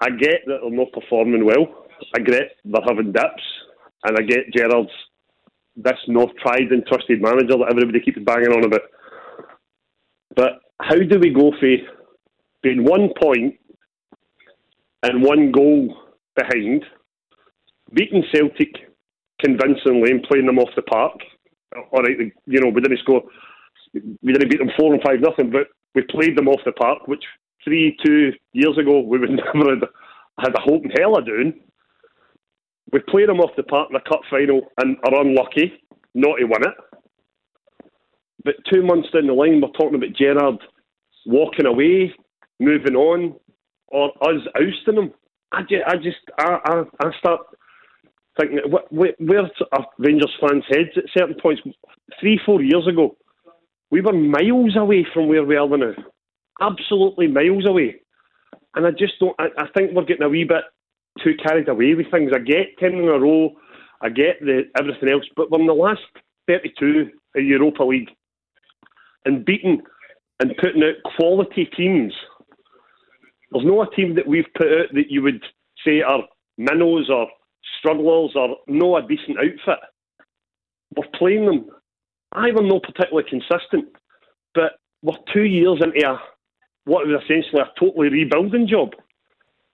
I get that they're not performing well. I get they're having dips, and I get Gerrard's this not tried and trusted manager that everybody keeps banging on about. But how do we go for being one point and one goal behind beating Celtic convincingly and playing them off the park. All right, you know, we didn't score, we didn't beat them four and five nothing, but we played them off the park, which three, two years ago we would never have had a hope in hell of doing. We played them off the park in the cup final and are unlucky not to win it. But two months down the line, we're talking about Gerrard walking away, moving on, or us ousting him. I just, I just, I, I, I start thinking, where, our uh, Rangers fans' heads at certain points? Three, four years ago, we were miles away from where we are now. Absolutely miles away. And I just don't, I, I think we're getting a wee bit too carried away with things. I get 10 in a row, I get the everything else, but we're in the last 32 in Europa League and beating and putting out quality teams. There's no a team that we've put out that you would say are minnows or strugglers or no a decent outfit. We're playing them. I were not particularly consistent, but we're two years into a what is essentially a totally rebuilding job.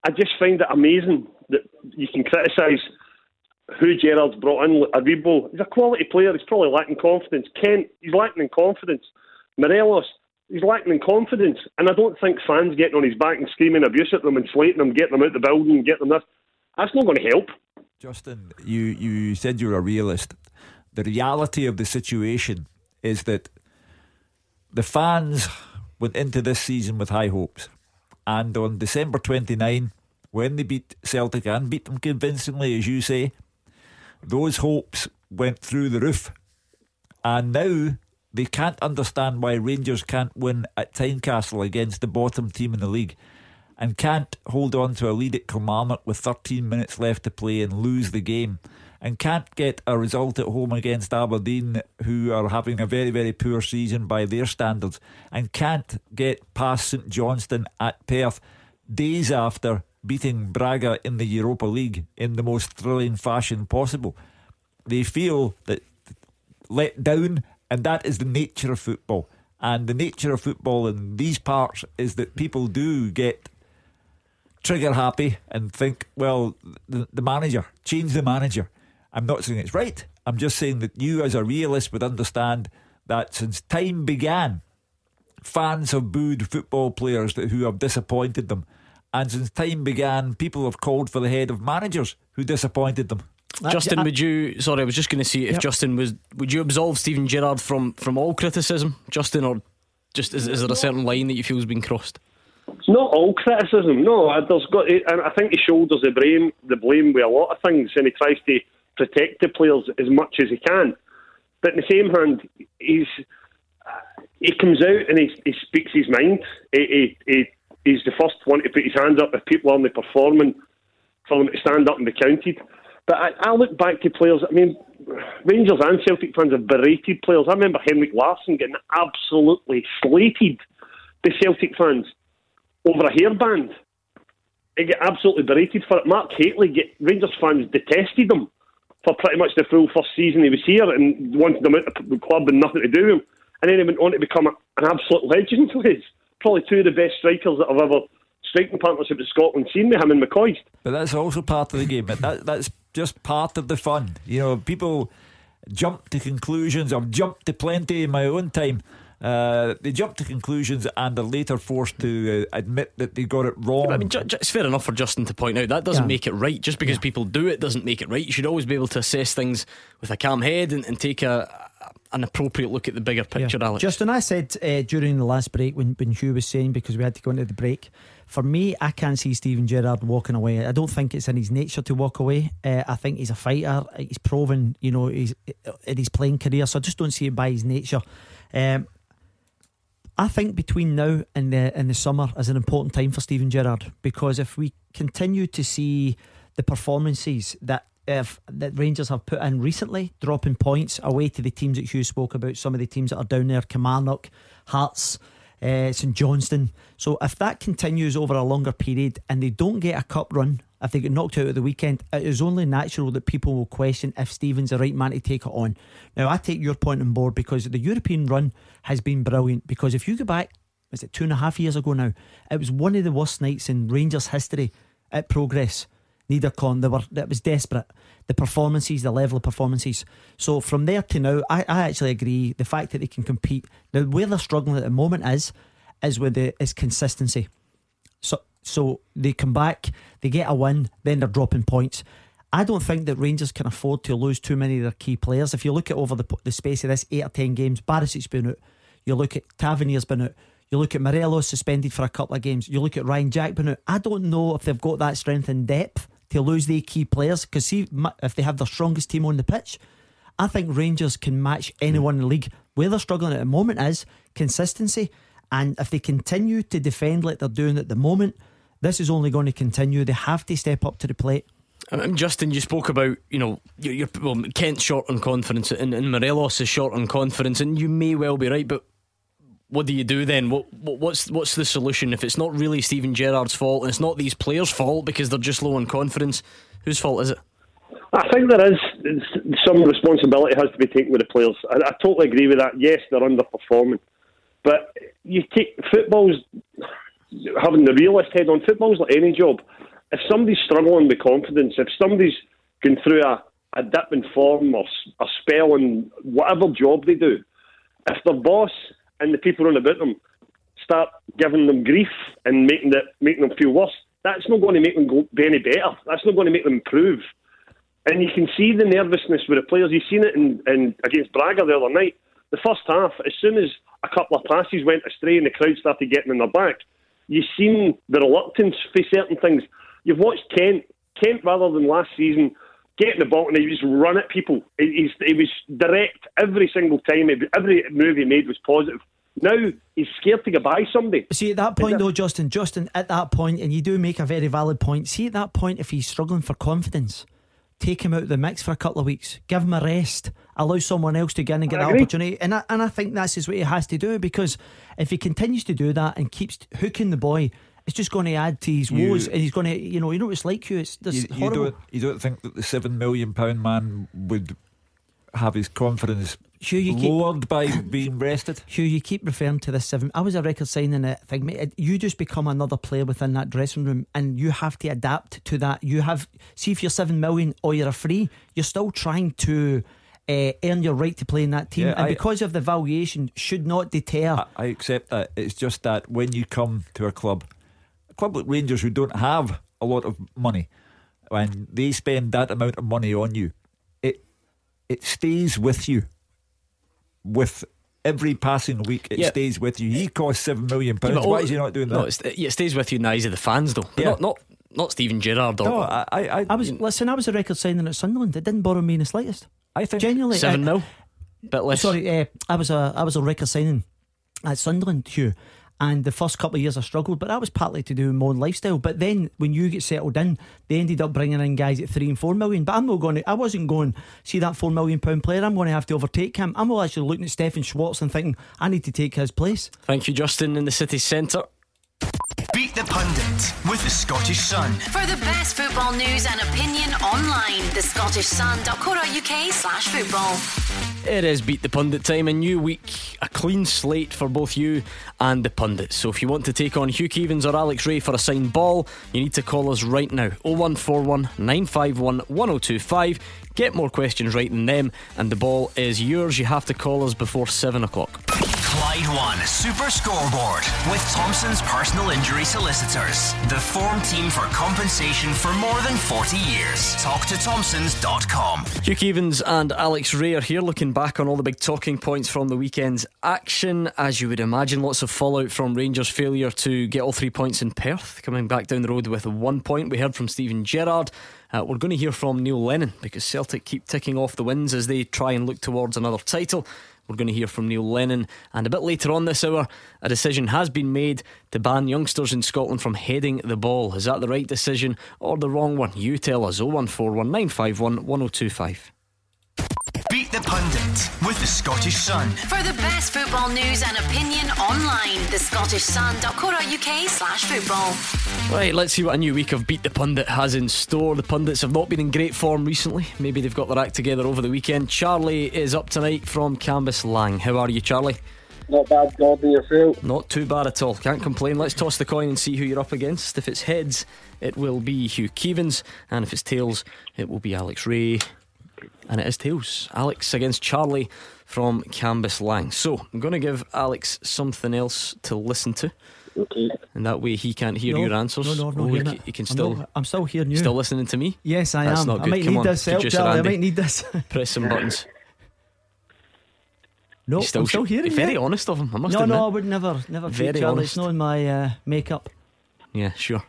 I just find it amazing that you can criticise who Gerrard's brought in. Aribo, he's a quality player. He's probably lacking confidence. Kent, he's lacking in confidence. Morelos, he's lacking in confidence. And I don't think fans getting on his back and screaming abuse at them and slating them, getting them out the building, getting them this, that's not going to help. Justin, you, you said you're a realist. The reality of the situation is that the fans went into this season with high hopes. And on December 29, when they beat Celtic and beat them convincingly, as you say, those hopes went through the roof. And now they can't understand why Rangers can't win at Tynecastle against the bottom team in the league and can't hold on to a lead at Kilmarnock with 13 minutes left to play and lose the game and can't get a result at home against Aberdeen, who are having a very, very poor season by their standards, and can't get past St Johnstone at Perth days after beating Braga in the Europa League in the most thrilling fashion possible. They feel that let down, and that is the nature of football. And the nature of football in these parts is that people do get trigger happy and think, well, the, the manager, change the manager. I'm not saying it's right. I'm just saying that you, as a realist, would understand that since time began, fans have booed football players that, who have disappointed them. And since time began, people have called for the head of managers who disappointed them. Justin, would you? Sorry, I was just going to see if yep. Justin was. Would you absolve Steven Gerrard from from all criticism, Justin, or just is, is there a certain line that you feel has been crossed? It's not all criticism. No, there's got, and I think he shoulders the blame, the blame with a lot of things, and he tries to protect the players as much as he can. But in the same hand, he's he comes out and he, he speaks his mind. He, he, he, he's the first one to put his hands up if people aren't performing for them to stand up and be counted. But I, I look back to players. I mean, Rangers and Celtic fans have berated players. I remember Henrik Larsson getting absolutely slated by Celtic fans over a hairband. They get absolutely berated for it. Mark Hateley, get Rangers fans detested him for pretty much the full first season he was here and wanted him out of the club and nothing to do with him. And then he went on to become an absolute legend his. Probably two of the best strikers that I've ever striking partnership with Scotland seen with him and McCoist. But that's also part of the game. But that, that's just part of the fun. You know, people jump to conclusions. I've jumped to plenty in my own time uh, they jump to conclusions and are later forced to uh, admit that they got it wrong. Yeah, I mean, ju- ju- it's fair enough for Justin to point out that doesn't yeah. make it right. Just because yeah. people do it doesn't make it right. You should always be able to assess things with a calm head and, and take a, an appropriate look at the bigger picture, yeah. Alex. Justin, I said uh, during the last break when, when Hugh was saying because we had to go into the break. For me, I can't see Steven Gerrard walking away. I don't think it's in his nature to walk away. Uh, I think he's a fighter. He's proven, you know, he's in his playing career. So I just don't see it by his nature. Um, I think between now and the and the summer is an important time for Steven Gerrard because if we continue to see the performances that if that Rangers have put in recently, dropping points away to the teams that Hugh spoke about, some of the teams that are down there, Kilmarnock, Hearts, uh, St Johnstone. So if that continues over a longer period and they don't get a cup run, if they get knocked out at the weekend, it is only natural that people will question if Steven's the right man to take it on. Now, I take your point on board because the European run has been brilliant. Because if you go back, was it two and a half years ago now? It was one of the worst nights in Rangers history at Progress. neither con. They were it was desperate. The performances, the level of performances. So from there to now, I, I actually agree. The fact that they can compete. Now where they're struggling at the moment is is with the is consistency. So so they come back, they get a win, then they're dropping points. I don't think that Rangers can afford to lose too many of their key players. If you look at over the, the space of this eight or ten games, Barisic's been out. You look at Tavernier's been out. You look at Morelos suspended for a couple of games. You look at Ryan Jack been out. I don't know if they've got that strength and depth to lose the key players. Because see, if they have their strongest team on the pitch, I think Rangers can match anyone in the league. Where they're struggling at the moment is consistency. And if they continue to defend like they're doing at the moment, this is only going to continue. They have to step up to the plate. And Justin, you spoke about you know you're, well, Kent's short on confidence and, and Morelos is short on confidence, and you may well be right, but what do you do then? What, what, what's what's the solution if it's not really Steven Gerrard's fault and it's not these players' fault because they're just low on confidence? Whose fault is it? I think there is some responsibility has to be taken with the players. I, I totally agree with that. Yes, they're underperforming, but you take football's having the realist head on. Football's like any job. If somebody's struggling with confidence, if somebody's going through a, a dip in form or a spell in whatever job they do, if their boss and the people around about them start giving them grief and making that making them feel worse, that's not going to make them go, be any better. That's not going to make them improve. And you can see the nervousness with the players. You've seen it in, in against Braga the other night. The first half, as soon as a couple of passes went astray and the crowd started getting in their back, you've seen the reluctance for certain things. You've watched Kent, Kent rather than last season, getting the ball and he just run at people. He, he was direct every single time. Every move he made was positive. Now he's scared to go by somebody. See, at that point, though, Justin, Justin, at that point, and you do make a very valid point. See, at that point, if he's struggling for confidence, take him out of the mix for a couple of weeks, give him a rest, allow someone else to get in and get that opportunity. And I, and I think that's is what he has to do because if he continues to do that and keeps hooking the boy, it's just going to add to his you, woes, and he's going to, you know, you know what it's like. You, it's you, you don't, you don't think that the seven million pound man would have his confidence Hugh, you lowered keep, by being rested. Hugh, you keep referring to this seven. I was a record signing it thing, mate. You just become another player within that dressing room, and you have to adapt to that. You have see if you're seven million or you're a free, you're still trying to. Uh, earn your right to play in that team, yeah, and I, because of the valuation, should not deter. I, I accept that. It's just that when you come to a club, a club like Rangers who don't have a lot of money, and they spend that amount of money on you, it stays with you with every passing week it stays with you. He costs seven million pounds. Yeah, Why is he not doing that? No, it stays with you in the eyes of the fans, though. But yeah. not, not not Steven Gerrard. Or, no, I, I, I was listen. I was a record signing at Sunderland. It didn't bother me in the slightest. I think genuinely seven mil, bit less. Sorry, uh, I was a I was a record signing at Sunderland, Hugh, and the first couple of years I struggled, but that was partly to do with my own lifestyle. But then when you get settled in, they ended up bringing in guys at three and four million. But I'm not going to, I wasn't going, see that four million pound player, I'm going to have to overtake him. I'm actually looking at Stefan Schwarz and thinking, I need to take his place. Thank you, Justin, in the city centre. Beat the Pundit with the Scottish Sun. For the best football news and opinion online, the scottishsun.co.uk slash football. It is Beat the Pundit time, a new week, a clean slate for both you and the pundits. So if you want to take on Hugh Keevins or Alex Rae for a signed ball, you need to call us right now 0141 951 1025. Get more questions right than them, and the ball is yours. You have to call us before 7 o'clock. Clyde One Super Scoreboard with Thompson's personal injury solicitors. The form team for compensation for more than 40 years. Talk to Thompson's.com. Hugh Keevins and Alex Rae are here looking back on all the big talking points from the weekend's action. As you would imagine, lots of fallout from Rangers' failure to get all three points in Perth, coming back down the road with one point. We heard from Steven Gerrard. Uh, we're going to hear from Neil Lennon because Celtic keep ticking off the wins as they try and look towards another title. We're going to hear from Neil Lennon. And a bit later on this hour, a decision has been made to ban youngsters in Scotland from heading the ball. Is that the right decision or the wrong one? You tell us 0141951 1025. Beat the Pundit with the Scottish Sun. For the best football news and opinion online, the scottishsun.co.uk slash football. Right, let's see what a new week of Beat the Pundit has in store. The pundits have not been in great form recently. Maybe they've got their act together over the weekend. Charlie is up tonight from Canvas Cambuslang. How are you, Charlie? Not bad, Gordon, yourself. Not too bad at all. Can't complain. Let's toss the coin and see who you're up against. If it's heads, it will be Hugh Keevins, and if it's tails, it will be Alex Rae. And it is tails. Alex against Charlie from Cambuslang. So I'm going to give Alex something else to listen to. Okay. And that way he can't hear No, your answers. No, no, I'm not Oh, he, hearing ca- it. he can I'm still. not- I'm still hearing you. Still listening to me? Yes, I That's am. not I good. might Come need on, this help, producer Charlie. I might need this. Press some buttons. no, He's still I'm still sh- hearing Very you. honest of him. I must No, admit. no, I would never, never Very treat Charlie. honest. It's not in my uh, makeup. Yeah, sure.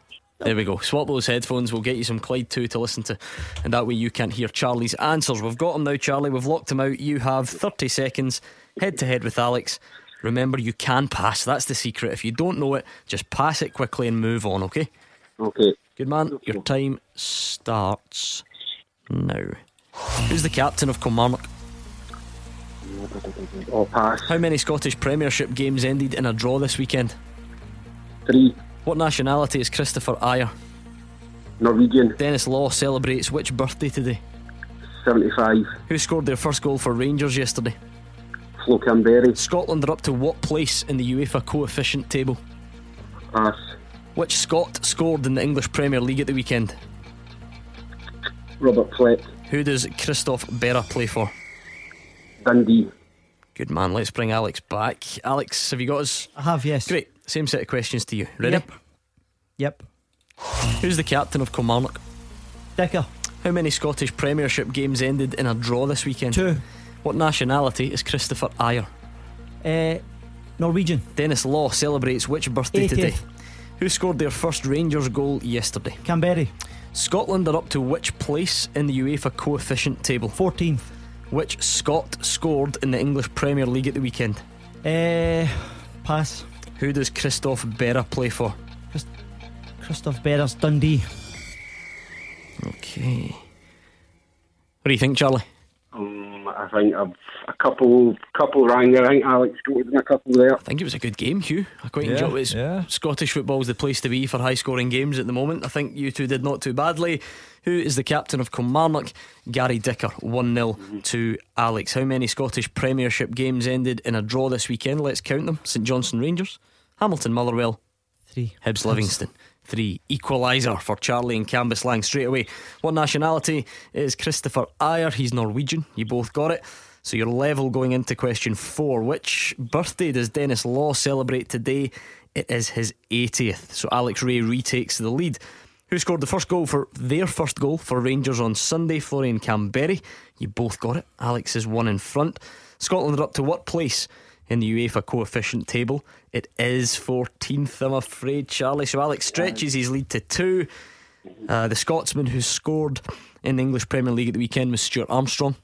There we go. Swap those headphones. We'll get you some Clyde 2 to listen to. And that way you can't hear Charlie's answers. We've got him now, Charlie. We've locked him out. You have 30 seconds head to head with Alex. Remember, you can pass. That's the secret. If you don't know it, just pass it quickly and move on, okay? Okay. Good man. Your time starts now. Who's the captain of Kilmarnock? I'll pass. How many Scottish Premiership games ended in a draw this weekend? Three. What nationality is Kristoffer Ajer? Norwegian. Denis Law celebrates which birthday today? 75. Who scored their first goal for Rangers yesterday? Flo Kamberi. Scotland are up to what place in the UEFA coefficient table? Pass. Which Scot scored in the English Premier League at the weekend? Robert Fleck. Who does Christoph Berra play for? Dundee. Good man, let's bring Alex back. Alex, have you got us? I have, yes. Great. Same set of questions to you. Ready? Yep. Yep. Who's the captain of Kilmarnock? Dicker. How many Scottish Premiership games ended in a draw this weekend? Two. What nationality is Kristoffer Ajer? Uh, Norwegian. Denis Law celebrates which birthday 80th. today? Who scored their first Rangers goal yesterday? Kamberi. Scotland are up to which place in the UEFA coefficient table? 14th. Which Scot scored in the English Premier League at the weekend? Uh, pass. Who does Christoph Berra play for? Christoph Berra's Dundee. Okay. What do you think, Charlie? Um, I think I've a couple couple rang there. I think Alex got in a couple there. I think it was a good game, Hugh. I quite Yeah, enjoyed it. yeah. Scottish football's the place to be for high scoring games at the moment. I think you two did not too badly. Who is the captain of Kilmarnock? Gary Dicker, 1 0 to Alex. How many Scottish Premiership games ended in a draw this weekend? Let's count them St Johnstone Rangers, Hamilton Motherwell, Three. Hibs Livingston. Three. Equaliser for Charlie and Cambuslang straight away. What nationality is Kristoffer Ajer? He's Norwegian. You both got it. So you're level going into question four. Which birthday does Denis Law celebrate today? It is his 80th. So Alex Rae retakes the lead. Who scored the first goal for their first goal for Rangers on Sunday? Florian Kamberi. You both got it. Alex is one in front. Scotland are up to what place in the UEFA coefficient table? It is 14th, I'm afraid, Charlie. So Alex stretches his lead to two. Uh, the Scotsman who scored in the English Premier League at the weekend was Stuart Armstrong.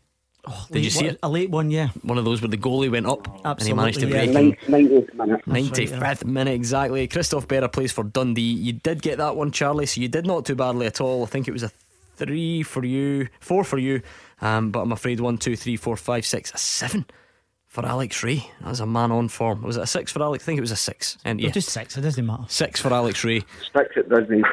Did you see one- it? A late one, yeah. One of those where the goalie went up and he managed to Absolutely, break yeah. in. 90th minute. That's right, 95th minute exactly. Christoph Berra plays for Dundee. You did get that one, Charlie, so you did not too badly at all. I think it was a three for you, four for you, um, but I'm afraid one, two, three, four, five, six, a seven for Alex Rae. That was a man on form. Was it a six for Alex? I think it was a six. And yeah, just six, it doesn't matter. six for Alex Rae Sticks it, doesn't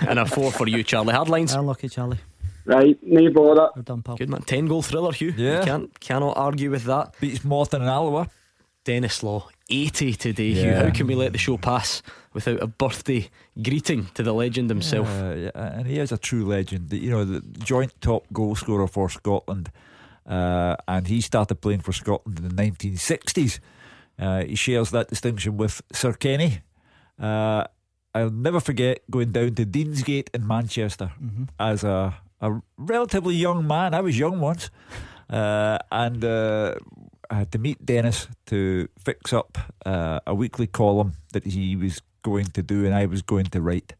and a four for you, Charlie. Hardlines. Unlucky, Charlie. right, no bother. Well done, pal. Good man. Ten goal thriller, Hugh. Yeah. You can't cannot argue with that. Beats than an Alloa. Denis Law, 80 today, Hugh. How can we let the show pass without a birthday greeting to the legend himself? Uh, yeah, and he is a true legend. You know, the joint top goal scorer for Scotland. Uh, and he started playing for Scotland in the 1960s. Uh, he shares that distinction with Sir Kenny. Uh, I'll never forget going down to Deansgate in Manchester as a, a relatively young man. I was young once. Uh, and uh, I had to meet Denis to fix up uh, a weekly column that he was going to do and I was going to write.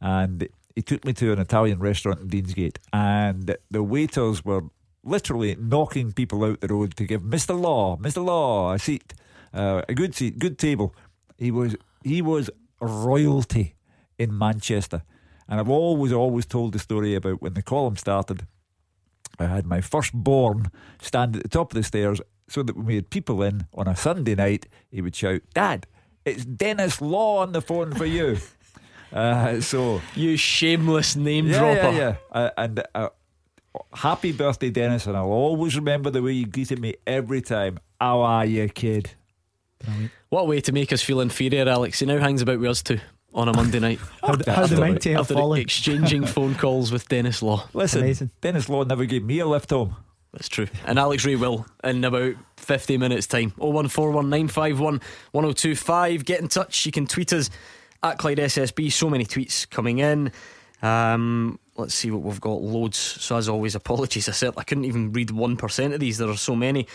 And he took me to an Italian restaurant in Deansgate, and the waiters were literally knocking people out the road to give Mr. Law, Mr. Law, a seat, uh, a good seat, good table. He was he was royalty in Manchester, and I've always always told the story about when the column started. I had my firstborn stand at the top of the stairs so that when we had people in on a Sunday night, he would shout, Dad, it's Denis Law on the phone for you. uh, so, You shameless name yeah, dropper. yeah, yeah. Uh, and uh, happy birthday, Denis. And I'll always remember the way you greeted me every time. How are you, kid? What a way to make us feel inferior, Alex. He now hangs about with us too on a Monday night. How, d- how the mighty have After fallen. exchanging phone calls with Denis Law. Listen, Amazing. Denis Law never gave me a lift home. That's true. And Alex Rae will in about 50 minutes' time. 0141951 1025. Get in touch. You can tweet us at Clyde SSB. So many tweets coming in. Um, let's see what we've got. Loads. So, as always, apologies. I said I couldn't even read 1% of these. There are so many.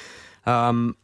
Um,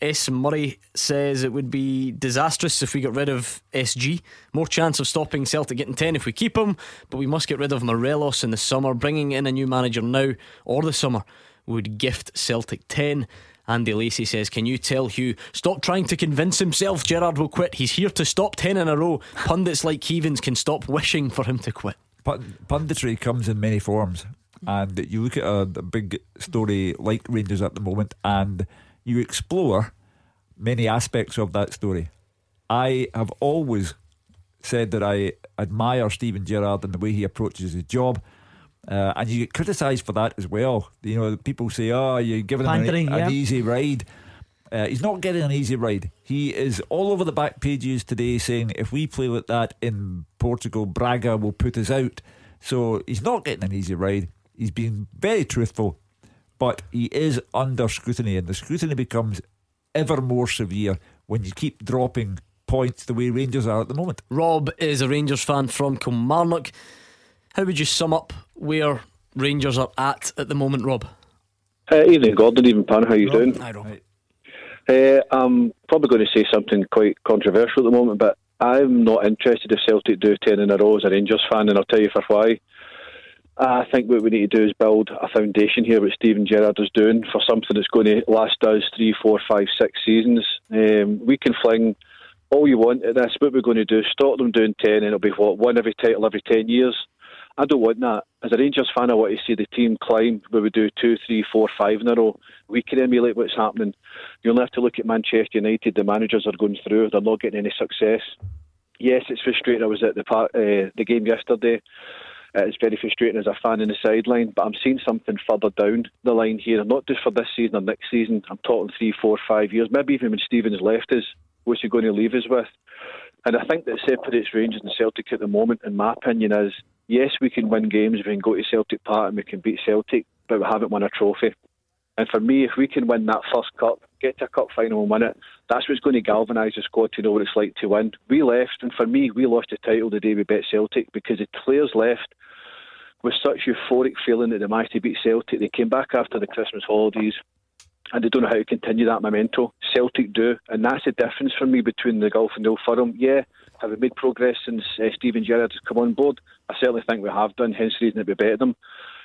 S. Murray says it would be disastrous if we got rid of SG. More chance of stopping Celtic getting 10 if we keep him, but we must get rid of Morelos in the summer. Bringing in a new manager now or the summer would gift Celtic 10. Andy Lacey says, Can you tell Hugh, stop trying to convince himself Gerrard will quit? He's here to stop 10 in a row. Pundits like Keevins can stop wishing for him to quit. Pund- punditry comes in many forms, and you look at a, a big story like Rangers at the moment, and you explore many aspects of that story. I have always said that I admire Steven Gerrard and the way he approaches his job. Uh, and you get criticised for that as well. You know, people say, "Oh, you're giving him an, an yeah. easy ride." Uh, he's not getting an easy ride. He is all over the back pages today saying, "If we play like that in Portugal, Braga will put us out." So he's not getting an easy ride. He's been very truthful, but he is under scrutiny, and the scrutiny becomes ever more severe when you keep dropping points the way Rangers are at the moment. Rob is a Rangers fan from Kilmarnock. How would you sum up where Rangers are at at the moment, Rob? Uh, evening, Gordon. Evening, Pan. How you doing? Hi, Rob. Uh, I'm probably going to say something quite controversial at the moment, but I'm not interested if Celtic do 10 in a row as a Rangers fan, and I'll tell you for why. I think what we need to do is build a foundation here, what Steven Gerrard is doing, for something that's going to last us three, four, five, six seasons. Um, we can fling all you want at this. What we're going to do is stop them doing 10, and it'll be what, one every title every 10 years. I don't want that. As a Rangers fan, I want to see the team climb we do two, three, four, five in a row. We can emulate what's happening. You only have to look at Manchester United. The managers are going through. They're not getting any success. Yes, it's frustrating. I was at the uh, the game yesterday. Uh, it's very frustrating as a fan in the sideline, but I'm seeing something further down the line here, not just for this season or next season. I'm talking three, four, five years, maybe even when Stevens left us. What's he going to leave us with? And I think that separates Rangers and Celtic at the moment, in my opinion, is yes, we can win games, we can go to Celtic Park and we can beat Celtic, but we haven't won a trophy. And for me, if we can win that first cup, get to a cup final and win it, that's what's going to galvanise the squad to know what it's like to win. We left, and for me, we lost the title the day we beat Celtic because the players left with such euphoric feeling that they managed to beat Celtic. They came back after the Christmas holidays and they don't know how to continue that memento. Celtic do, and that's the difference for me between the Gulf and the Old Firm. Yeah, have we made progress since uh, Steven Gerrard has come on board? I certainly think we have done, hence the reason that we beat them.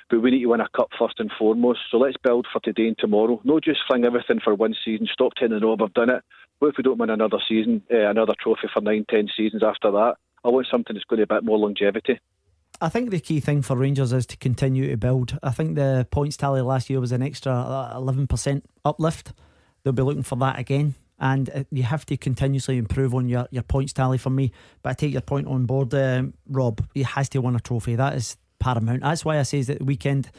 But we need to win a cup first and foremost. So let's build for today and tomorrow. Not just fling everything for one season, stop 10 in a row, we've done it. What if we don't win another season, uh, another trophy for nine, ten seasons after that? I want something that's going to be a bit more longevity. I think the key thing for Rangers is to continue to build. I think the points tally last year was an extra uh, 11% uplift. They'll be looking for that again. And uh, you have to continuously improve on your, your points tally for me. But I take your point on board, um, Rob. He has to win a trophy. That is paramount. That's why I say that the weekend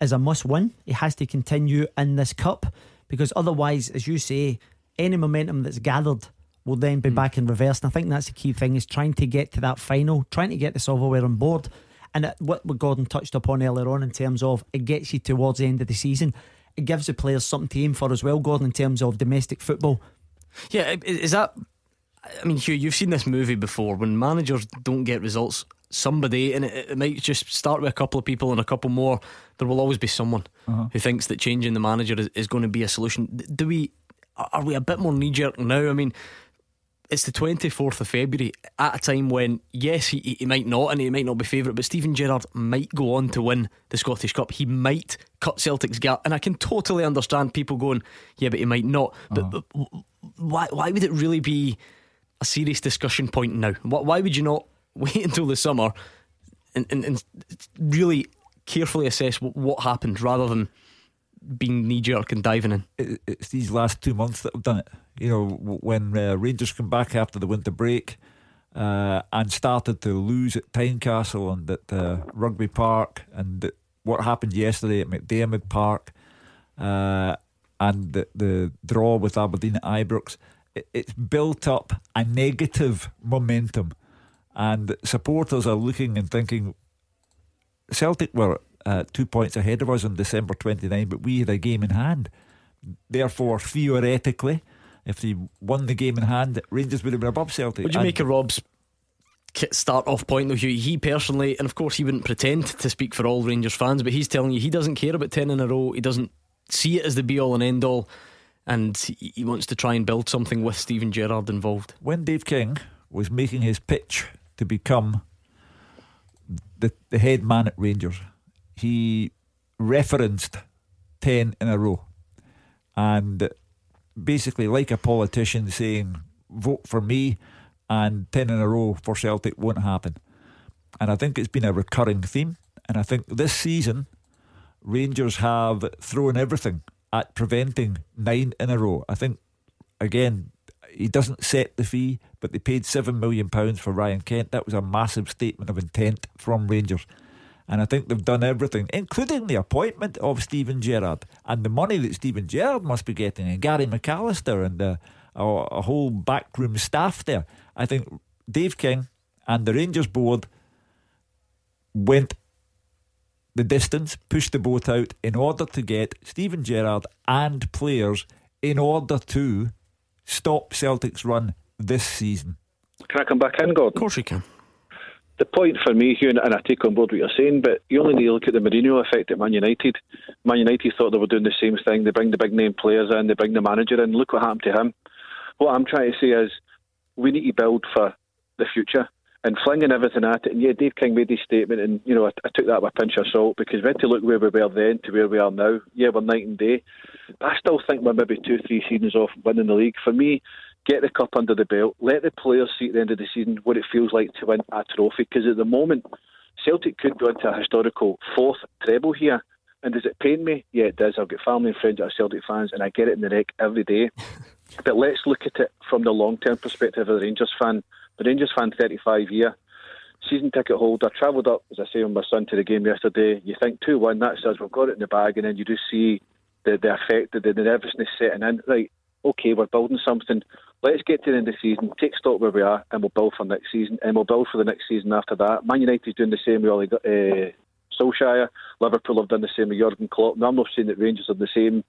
is a must win. He has to continue in this cup because otherwise, as you say, any momentum that's gathered will then be back in reverse. And I think that's the key thing is trying to get to that final, trying to get the silverware on board. And it, what what Gordon touched upon earlier on in terms of it gets you towards the end of the season. It gives the players something to aim for as well, Gordon, in terms of domestic football. Yeah, is that? I mean, Hugh, you've seen this movie before. When managers don't get results, somebody, and it, it might just start with a couple of people and a couple more. There will always be someone Uh-huh. who thinks that changing the manager is, is going to be a solution. Do we? Are we a bit more knee jerk now? I mean, it's the 24th of February at a time when, yes, he, he might not and he might not be favourite, but Steven Gerrard might go on to win the Scottish Cup. He might cut Celtic's gap. And I can totally understand people going, yeah, but he might not. But, uh-huh. but why, why would it really be a serious discussion point now? Why, why would you not wait until the summer and, and, and really carefully assess what, what happened rather than being knee jerk and diving in? it, it's these last two months that have done it. You know, when uh, Rangers come back after the winter break uh, and started to lose at Tynecastle and at uh, Rugby Park, and what happened yesterday at McDiarmid Park, uh, and the, the draw with Aberdeen at Ibrox, it- it's built up a negative momentum, and supporters are looking and thinking Celtic were uh, two points ahead of us on December 29, but we had a game in hand. Therefore, theoretically, if they won the game in hand, Rangers would have been above Celtic. Would you And- make a Rob's start off point though, Hugh? He personally, and of course, he wouldn't pretend to speak for all Rangers fans, but he's telling you he doesn't care about 10 in a row. He doesn't see it as the be all and end all, and he wants to try and build something with Steven Gerrard involved. when Dave King was making his pitch to become the, the head man at Rangers, he referenced 10 in a row. And basically, like a politician saying, vote for me, and 10 in a row for Celtic won't happen. And I think it's been a recurring theme. And I think this season, Rangers have thrown everything at preventing nine in a row. I think, again, he doesn't set the fee, but they paid £7 million for Ryan Kent. That was a massive statement of intent from Rangers. And I think they've done everything, including the appointment of Steven Gerrard and the money that Steven Gerrard must be getting, and Gary McAllister and uh, a, a whole backroom staff there. I think Dave King and the Rangers board went the distance, pushed the boat out in order to get Steven Gerrard and players in order to stop Celtic's run this season. Can I come back in, Gordon? Of course you can. The point for me, Hugh, and I take on board what you're saying, but you only need to look at the Mourinho effect at Man United. Man United thought they were doing the same thing. They bring the big name players in, they bring the manager in. Look what happened to him. What I'm trying to say is we need to build for the future and flinging everything at it. And yeah, Dave King made his statement, and you know I, I took that with a pinch of salt because we had to look where we were then to where we are now. Yeah, we're night and day. But I still think we're maybe two, three seasons off winning the league. For me, get the cup under the belt, let the players see at the end of the season what it feels like to win a trophy. Because at the moment, Celtic could go into a historical fourth treble here. And does it pain me? Yeah, it does. I've got family and friends that are Celtic fans, and I get it in the neck every day. But let's look at it from the long term perspective of the Rangers fan. The Rangers fan, 35 year, season ticket holder, travelled up, as I say, with my son to the game yesterday. You think 2 1, that says we've got it in the bag, and then you just see the, the effect, the, the nervousness setting in. Right, okay, we're building something. Let's get to the end of the season, take stock where we are, and we'll build for next season, and we'll build for the next season after that. Man United's doing the same with Ollie, uh, Solskjaer. Liverpool have done the same with Jurgen Klopp. Now, I'm not saying that Rangers are the same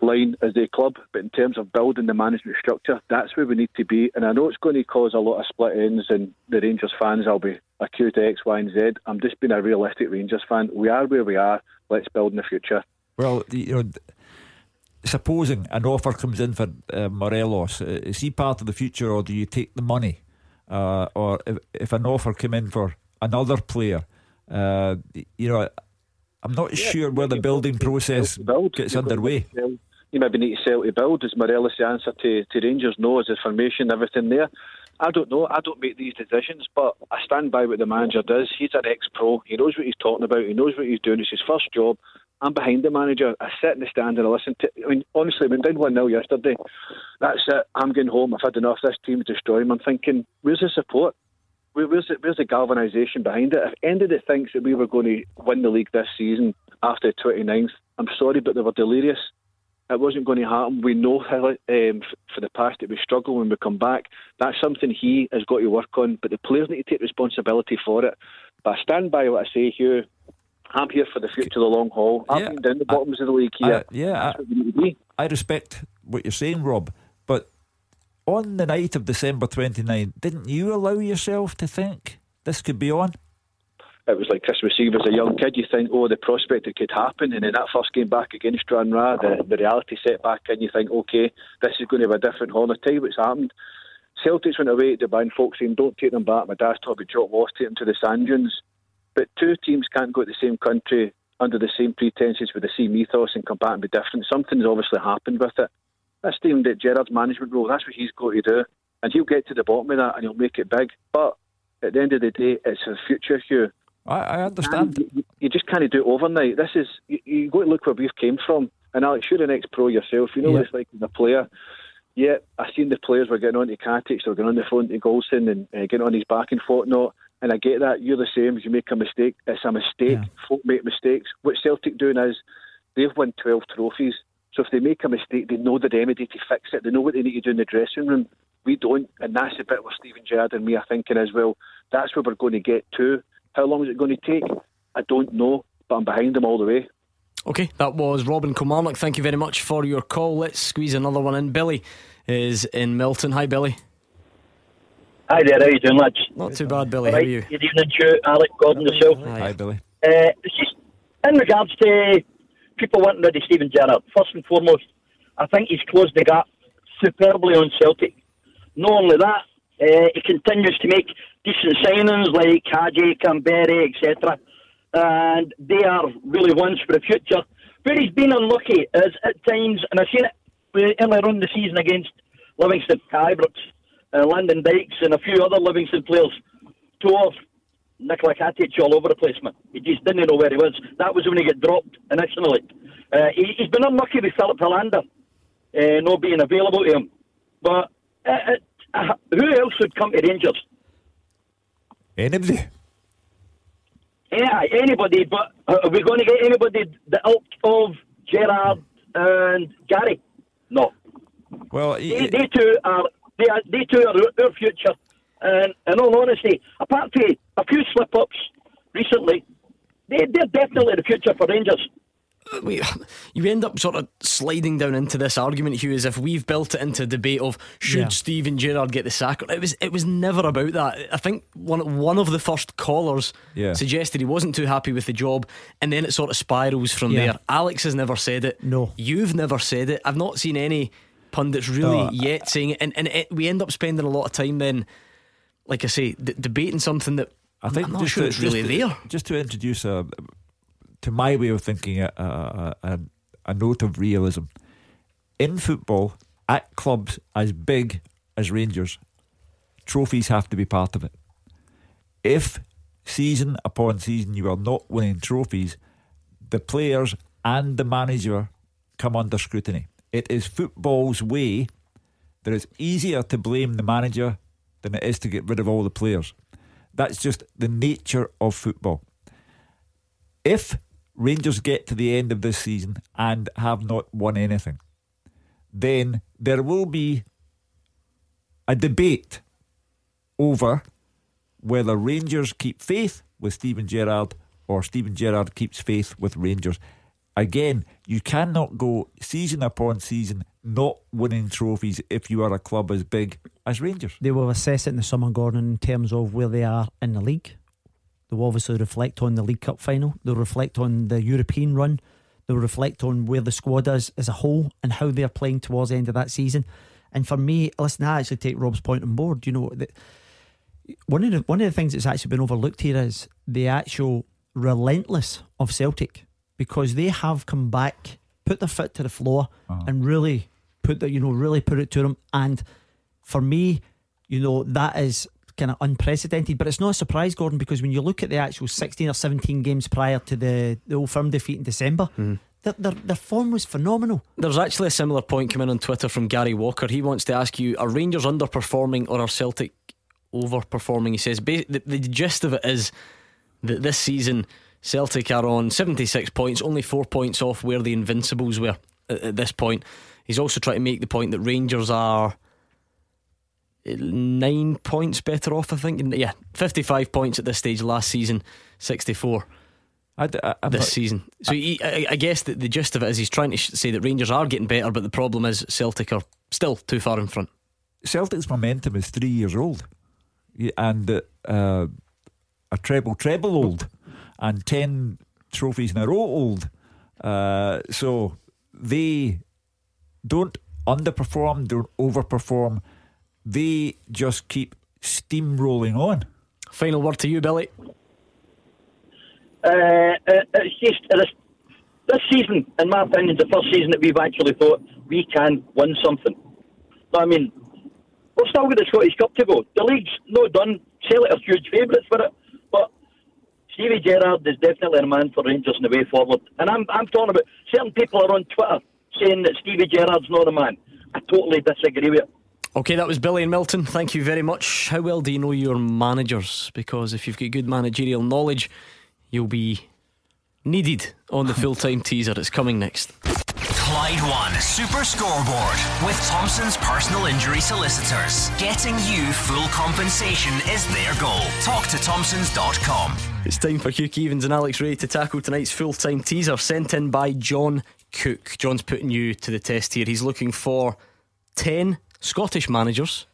line as their club, but in terms of building the management structure, that's where we need to be. And I know it's going to cause a lot of split ends, and the Rangers fans I'll be accused of X, Y, and Z. I'm just being a realistic Rangers fan. We are where we are. Let's build in the future. Well, you know, supposing an offer comes in for uh, Morelos, uh, is he part of the future, or do you take the money? Uh, or if, if an offer came in for another player, uh, you know, I'm not sure where the building process gets underway. You maybe need to sell to build. Is Morelos the answer to, to Rangers? No, is the formation, everything there? I don't know. I don't make these decisions, but I stand by what the manager does. He's an ex pro. He knows what he's talking about. He knows what he's doing. It's his first job. I'm behind the manager. I sit in the stand and I listen to. I mean, honestly, when down one 0 yesterday, that's it. I'm going home. I've had enough. This team is destroying. I'm thinking, where's the support? Where, where's the, where's the galvanisation behind it? If it thinks that we were going to win the league this season after the 29th, I'm sorry, but they were delirious. It wasn't going to happen. We know how, um, for the past that we struggle when we come back. That's something he has got to work on, but the players need to take responsibility for it. But I stand by what I say, Hugh. I'm here for the future, the long haul. I've Yeah, been down the bottoms of the league here. I, yeah, I, I respect what you're saying, Rob, but on the night of December 29, didn't you allow yourself to think this could be on? it was like Christmas Eve as a young kid. You think, oh, the prospect it could happen, and then that first game back against Stranraer, the, the reality set back in. You think, okay, this is going to be a different. I what's happened. Celtics went away to Dubai, and folks saying, don't take them back. My dad's talking Jock Ross, take them to the sand dunes. But two teams can't go to the same country under the same pretenses with the same ethos and come back and be different. Something's obviously happened with it. That's Steven Gerrard's management role. That's what he's got to do. And he'll get to the bottom of that and he'll make it big. But at the end of the day, it's the future, Hugh. I, I understand. You, you just can't do it overnight. This is you, you got to look where we've came from. And Alex, you're an ex-pro yourself. You know what it's like as a player. Yeah, I seen the players were getting on to Katic, they were getting on the phone to Goldson and uh, getting on his back and whatnot. And I get that. You're the same. You make a mistake. It's a mistake. Folk make mistakes. What Celtic doing is they've won 12 trophies. So if they make a mistake, they know the remedy to fix it. They know what they need to do in the dressing room. We don't, and that's the bit where Steven Gerrard and me are thinking as well. That's where we're going to get to. How long is it going to take? I don't know, but I'm behind them all the way. Okay, that was Robin Kilmarnock. Thank you very much for your call. Let's squeeze another one in. Billy is in Milton. Hi, Billy. Hi there, how are you doing, lads? Not too bad, Billy. How are you? Good evening, Stu, Alec, Gordon, yourself. Hi, Billy. Uh, it's just in regards to people wanting rid of Steven Gerrard. First and foremost, I think he's closed the gap superbly on Celtic. Not only that, uh, he continues to make decent signings like Hagi, Kamberi, etc. And they are really ones for the future. Where he's been unlucky is at times, and I've seen it earlier on the season against Livingston, Ibrox, uh, Lyndon Dykes, and a few other Livingston players, tore Nikola Katic all over the place, man. He just didn't know where he was. That was when he got dropped initially. Uh, he, he's been unlucky with Filip Helander uh, not being available to him. But uh, uh, who else would come to Rangers? Anybody? Yeah, anybody, but uh, are we going to get anybody the ilk of Gerrard and Gary? No. Well, They, they two are they, are, they two are our- our future. And in all honesty, apart from a few slip ups recently, they, they're definitely the future for Rangers. Uh, we, you end up sort of sliding down into this argument, Hugh, as if we've built it into a debate of should Yeah. Steven Gerrard get the sack. It was it was never about that. I think one one of the first callers Yeah. suggested he wasn't too happy with the job, and then it sort of spirals from Yeah. there. Alex has never said it. No. you've never said it. I've not seen any pundits really I- yet saying it, and and it, we end up spending a lot of time then, like I say, d- debating something that I think I'm not sure to, it's really to- there. Just to introduce a, to my way of thinking, a, a, a, a note of realism. In football, at clubs as big as Rangers, trophies have to be part of it. If season upon season you are not winning trophies, the players and the manager come under scrutiny. It is football's way that it's easier to blame the manager than it is to get rid of all the players. That's just the nature of football. If Rangers get to the end of this season and have not won anything, then there will be a debate over whether Rangers keep faith with Steven Gerrard or Steven Gerrard keeps faith with Rangers. Again, you cannot go season upon season not winning trophies if you are a club as big as Rangers. They will assess it in the summer, Gordon, in terms of where they are in the league. They will obviously reflect on the League Cup final. They'll reflect on the European run. They'll reflect on where the squad is as a whole and how they're playing towards the end of that season. And for me, listen, I actually take Rob's point on board. You know, the, one of the one of the things that's actually been overlooked here is the actual relentless of Celtic because they have come back, put their foot to the floor, uh-huh. and really put the you know really put it to them. And for me, you know that is kind of unprecedented. But it's not a surprise, Gordon, because when you look at the actual sixteen or seventeen games prior to the the Old Firm defeat in December, mm-hmm. their, their their form was phenomenal. There's actually a similar point coming on Twitter from Gary Walker. He wants to ask you: Are Rangers underperforming or are Celtic overperforming? He says the, the gist of it is that this season Celtic are on 76 points, only four points off where the Invincibles were at, at this point. He's also trying to make the point that Rangers are nine points better off. I think, yeah, 55 points at this stage last season, 64 I, am this season. So he, I, I guess that the gist of it is he's trying to say that Rangers are getting better, but the problem is Celtic are still too far in front. Celtic's momentum is three years old, Yeah, and uh, a treble treble old, and ten trophies in a row old. Uh, so they don't underperform, don't overperform. They just keep steamrolling on. Final word to you, Billy. Uh, uh, it's just uh, this, this season, in my opinion, the first season that we've actually thought we can win something. But, I mean, we've still got the Scottish Cup to go. The league's not done. Celtic are huge favourites for it, but Stevie Gerrard is definitely a man for Rangers in the way forward. And I'm I'm talking about certain people are on Twitter saying that Stevie Gerrard's not a man. I totally disagree with it. Okay, that was Billy and Milton. Thank you very much. How well do you know your managers? Because if you've got good managerial knowledge, you'll be needed on the full time teaser. It's coming next. Clyde One Super Scoreboard with Thompson's personal injury solicitors. Getting you full compensation is their goal. Talk to Thompsons.com. It's time for Hugh Keevins and Alex Rae to tackle tonight's full time teaser sent in by John Cook. John's putting you to the test here. He's looking for 10 Scottish managers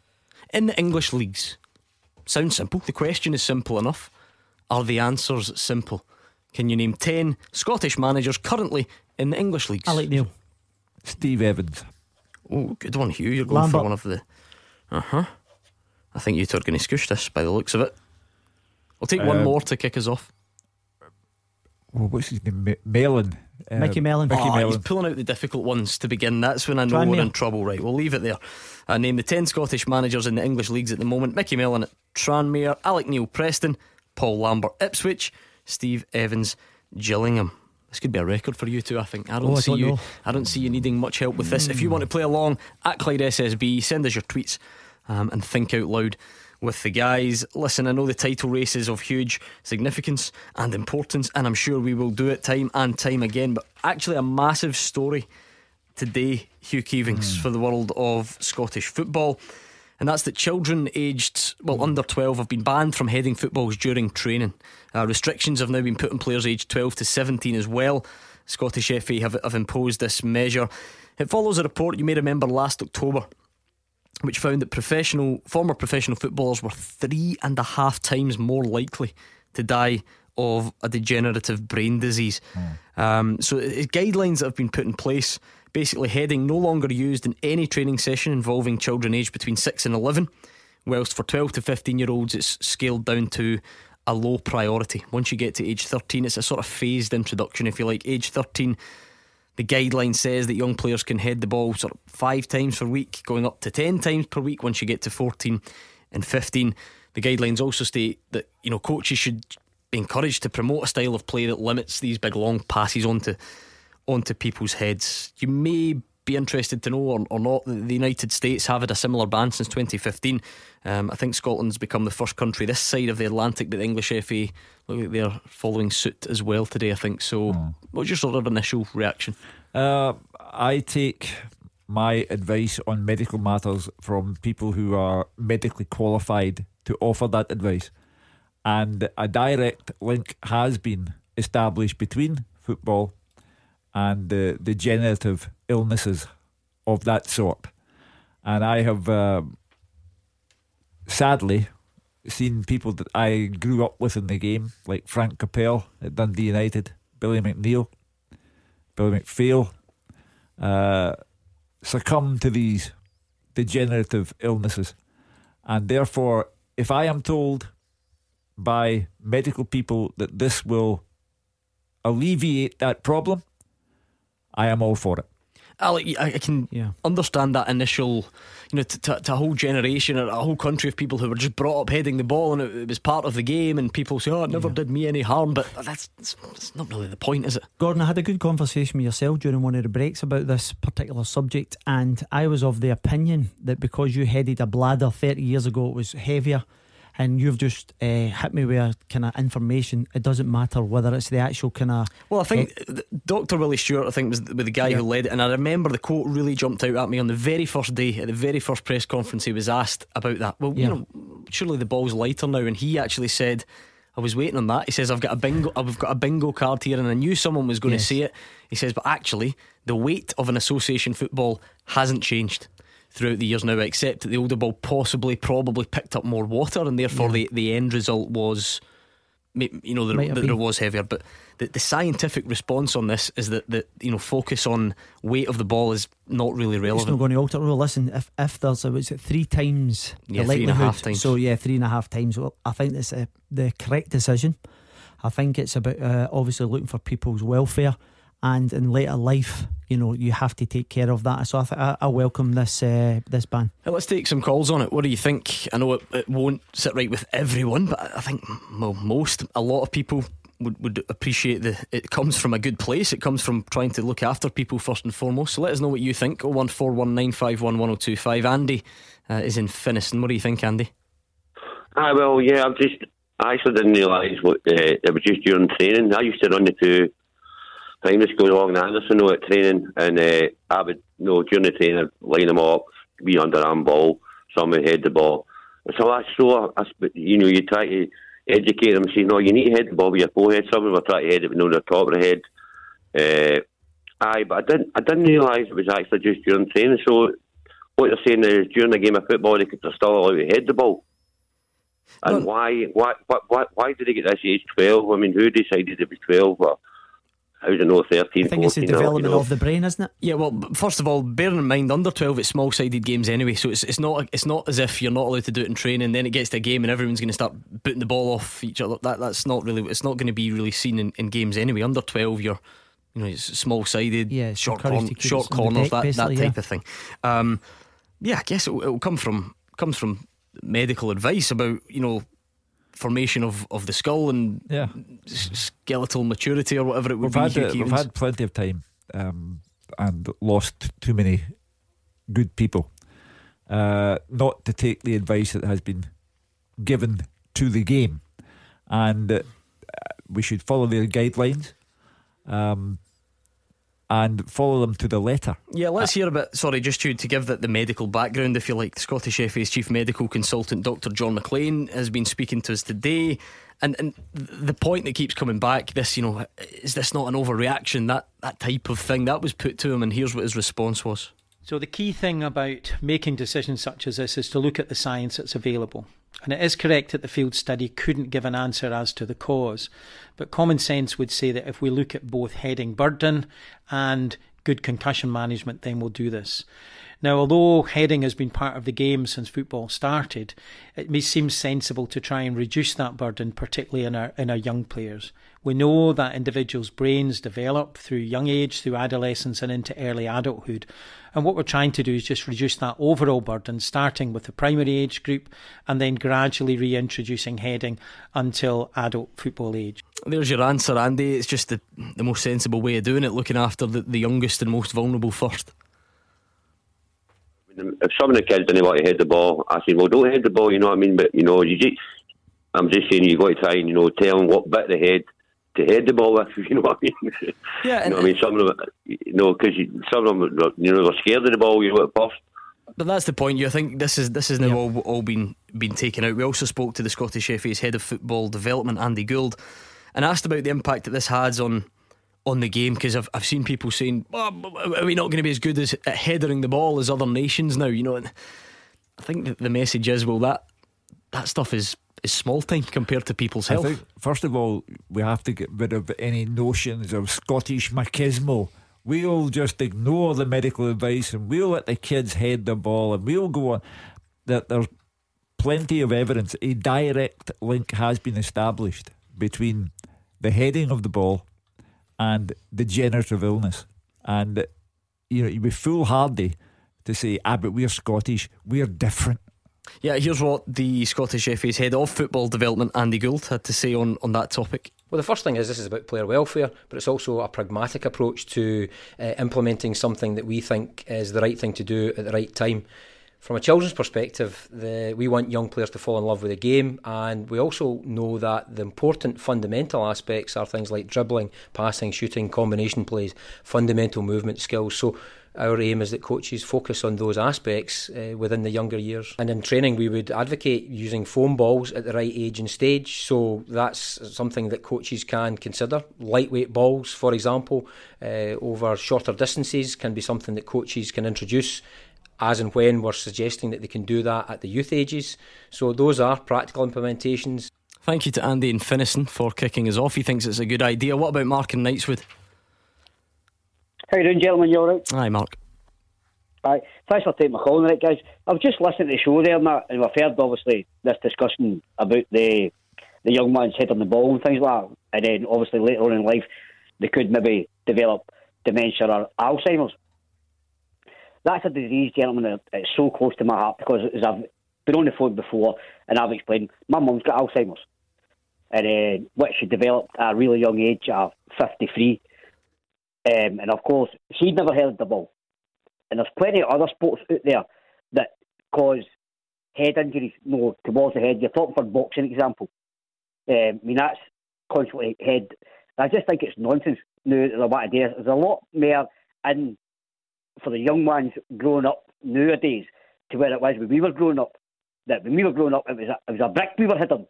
in the English leagues. Sounds simple. The question is simple enough. Are the answers simple? Can you name 10 Scottish managers currently in the English leagues? Alec Neil. Steve Evans. Oh, good one, Hugh. You're going Lambert. for one of the. Uh huh. I think you two are going to scoosh this by the looks of it. I'll take one Um, more to kick us off. Well, what's his name? M- Mellon. Mickey Mellon. Mickey Ah, Mellon. He's pulling out the difficult ones to begin. That's when I know Tranmere. we're in trouble. Right, we'll leave it there. I name the 10 Scottish managers in the English leagues at the moment Mickey Mellon at Tranmere, Alec Neil Preston, Paul Lambert Ipswich, Steve Evans Gillingham. This could be a record for you two, I think. I don't Oh, I see don't you. know. I don't see you needing much help with this. If you want to play along at Clyde SSB, send us your tweets um, and think out loud with the guys. Listen, I know the title race is of huge significance and importance, and I'm sure we will do it time and time again. But actually, a massive story today, Hugh Keevins, for the world of Scottish football. And that's that children aged, well, under 12 have been banned from heading footballs during training. Uh, restrictions have now been put on players aged 12 to 17 as well. Scottish FA have, have imposed this measure. It follows a report you may remember last October, which found that professional, former professional footballers were three and a half times more likely to die of a degenerative brain disease. Um, so, guidelines that have been put in place basically, heading no longer used in any training session involving children aged between 6 and 11, whilst for 12 to 15 year olds, it's scaled down to a low priority. Once you get to age 13, it's a sort of phased introduction, if you like. Age 13, the guideline says that young players can head the ball sort of five times per week, going up to 10 times per week once you get to 14 and 15. The guidelines also state that, you know, coaches should be encouraged to promote a style of play that limits these big long passes onto onto people's heads. You may be interested to know or, or not that the United States have had a similar ban since 2015. Um, I think Scotland's become the first country this side of the Atlantic that the English FA look like they're following suit as well today. I think so. What's your sort of initial reaction? Uh, I take my advice on medical matters from people who are medically qualified to offer that advice. And a direct link has been established between football and the degenerative illnesses of that sort. And I have uh, sadly seen people that I grew up with in the game, like Frank Kopel at Dundee United, Billy McNeill, Billy McPhail, uh, succumb to these degenerative illnesses. And therefore, if I am told by medical people that this will alleviate that problem, I am all for it. Alec, I, I can understand that initial, you know, to, to, to a whole generation or a whole country of people who were just brought up heading the ball and it, it was part of the game, and people say, "Oh, it never did me any harm," but that's, that's, that's not really the point, is it? Gordon, I had a good conversation with yourself during one of the breaks about this particular subject, and I was of the opinion that because you headed a bladder 30 years ago, it was heavier, and you've just uh, hit me with kind of information. It doesn't matter whether it's the actual kind of. Well, I think th- Dr. Willie Stewart, I think, was the, was the guy who led it, and I remember the quote really jumped out at me on the very first day at the very first press conference. He was asked about that. Well, Yeah. you know, surely the ball's lighter now, and he actually said. I was waiting on that. He says, I've got a bingo I've got a bingo card here and I knew someone was going Yes. to say it. He says, but actually the weight of an association football hasn't changed throughout the years now, except that the older ball possibly probably picked up more water and therefore Yeah. the, the end result was you know, Might there, there was heavier, but the, the scientific response on this is that the you know focus on weight of the ball is not really relevant. It's not going to alter. Well, listen, if if there's a, was it three times Yeah, the three and a likelihood, half times. so yeah, three and a half times. Well, I think that's a, the correct decision. I think it's about uh, obviously looking for people's welfare, and in later life, you know, you have to take care of that. So I th- I, I welcome this uh, this ban. Now, let's take some calls on it. What do you think? I know it, it won't sit right with everyone, but I think well, most, a lot of people would, would appreciate the. It comes from a good place. It comes from trying to look after people first and foremost. So let us know what you think. Oh one four one nine five one one zero two five. Andy uh, is in Finnieston. What do you think, Andy? Ah, well, yeah, I've just, I actually didn't realise what uh, it was just during training. I used to run the two time this goes along. Anderson know at training, and uh, I would you know during the training line them up, be underarm ball, somebody head the ball. So I saw, I, you know, you try to educate them, say, no, you need to head the ball with your forehead. Some of them were trying to head it, you know, the top of the head. Uh, aye, but I didn't, I didn't realise it was actually just during training. So what you're saying is during the game of football, they could still allowed to head the ball. And why, why, why, why did they get this age 12? I mean, who decided it was 12? Or, how do you know 13, I think it's the development you know? of the brain, isn't it? Yeah, well, first of all, bearing in mind under twelve, it's small sided games anyway, so it's it's not it's not as if you're not allowed to do it in training. Then it gets to a game and everyone's going to start booting the ball off each other. That that's not really it's not going to be really seen in, in games anyway. Under twelve, you're you know it's small sided, Yeah, short encouraged corn- to keep it short corners, deck, that that type yeah. of thing. Um, yeah, I guess it will come from comes from medical advice about you know formation of, of the skull and Yeah. skeletal maturity or whatever it would We've be. had, we've had plenty of time um, and lost too many good people uh, not to take the advice that has been given to the game. And uh, we should follow their guidelines um, and follow them to the letter. Yeah, let's hear a bit. Sorry, just to, to give that the medical background, if you like. The Scottish FA's chief medical consultant, Dr. John McLean, has been speaking to us today. And and the point that keeps coming back, this, you know, is this not an overreaction? That that type of thing that was put to him, and here's what his response was. So, the key thing about making decisions such as this is to look at the science that's available. And it is correct that the field study couldn't give an answer as to the cause, but common sense would say that if we look at both heading burden and good concussion management, then we'll do this. Now, although heading has been part of the game since football started, it may seem sensible to try and reduce that burden, particularly in our in our young players. We know that individuals' brains develop through young age, through adolescence, and into early adulthood. And what we're trying to do is just reduce that overall burden, starting with the primary age group and then gradually reintroducing heading until adult football age. There's your answer, Andy. It's just the, the most sensible way of doing it, looking after the, the youngest and most vulnerable first. if some of the kids didn't want to head the ball, I said, well, don't head the ball, you know what I mean? But, you know, you just, I'm just saying you've got to try and, you know, tell them what bit of the head to head the ball with, you know what I mean? Yeah, you know I mean? Some of them, you know, because some of them, you know, they're scared of the ball, you know, at first. But that's the point. You think this is this has now all, all been been taken out. We also spoke to the Scottish FA's head of football development, Andy Gould, and asked about the impact that this has on on the game because I've I've seen people saying, oh, "Are we not going to be as good as at headering the ball as other nations now?" You know, and I think that the message is, well, that that stuff is is small time compared to people's I health. think, first of all, we have to get rid of any notions of Scottish machismo. We'll just ignore the medical advice and we'll let the kids head the ball and we'll go on. That there's plenty of evidence. A direct link has been established between the heading of the ball and degenerative illness. And you know, you'd be foolhardy to say, ah, but we're Scottish, we're different. Yeah, here's what the Scottish FA's head of football development, Andy Gould, had to say on, on that topic. Well, the first thing is this is about player welfare, but it's also a pragmatic approach to uh, implementing something that we think is the right thing to do at the right time. From a children's perspective, the, we want young players to fall in love with the game, and we also know that the important fundamental aspects are things like dribbling, passing, shooting, combination plays, fundamental movement skills. So our aim is that coaches focus on those aspects uh, within the younger years. And in training, we would advocate using foam balls at the right age and stage. So that's something that coaches can consider. Lightweight balls, for example, uh, over shorter distances can be something that coaches can introduce. As and when we're suggesting that they can do that at the youth ages. So those are practical implementations. Thank you to Andy and Finnieston for kicking us off. He thinks it's a good idea. What about Mark and Knightswood? How you doing, gentlemen? You all right? Hi, Mark. Aye. Thanks for taking my call, right, guys. I was just listening to the show there, and, that, and we've heard, obviously, this discussion about the the young man's head on the ball and things like that. And then, obviously, later on in life, they could maybe develop dementia or Alzheimer's. That's a disease, gentlemen, that it's so close to my heart because as I've been on the phone before and I've explained, my mum's got Alzheimer's. And uh, which she developed at a really young age, at 53. Um, and of course, she'd never held the ball. And there's plenty of other sports out there that cause head injuries, no, towards the head. You're talking for boxing example. Um, I mean, that's constantly head I just think it's nonsense now that they want to it. There's a lot more in for the young ones growing up nowadays to where it was when we were growing up. That when we were growing up, it was a, it was a brick we were hitting.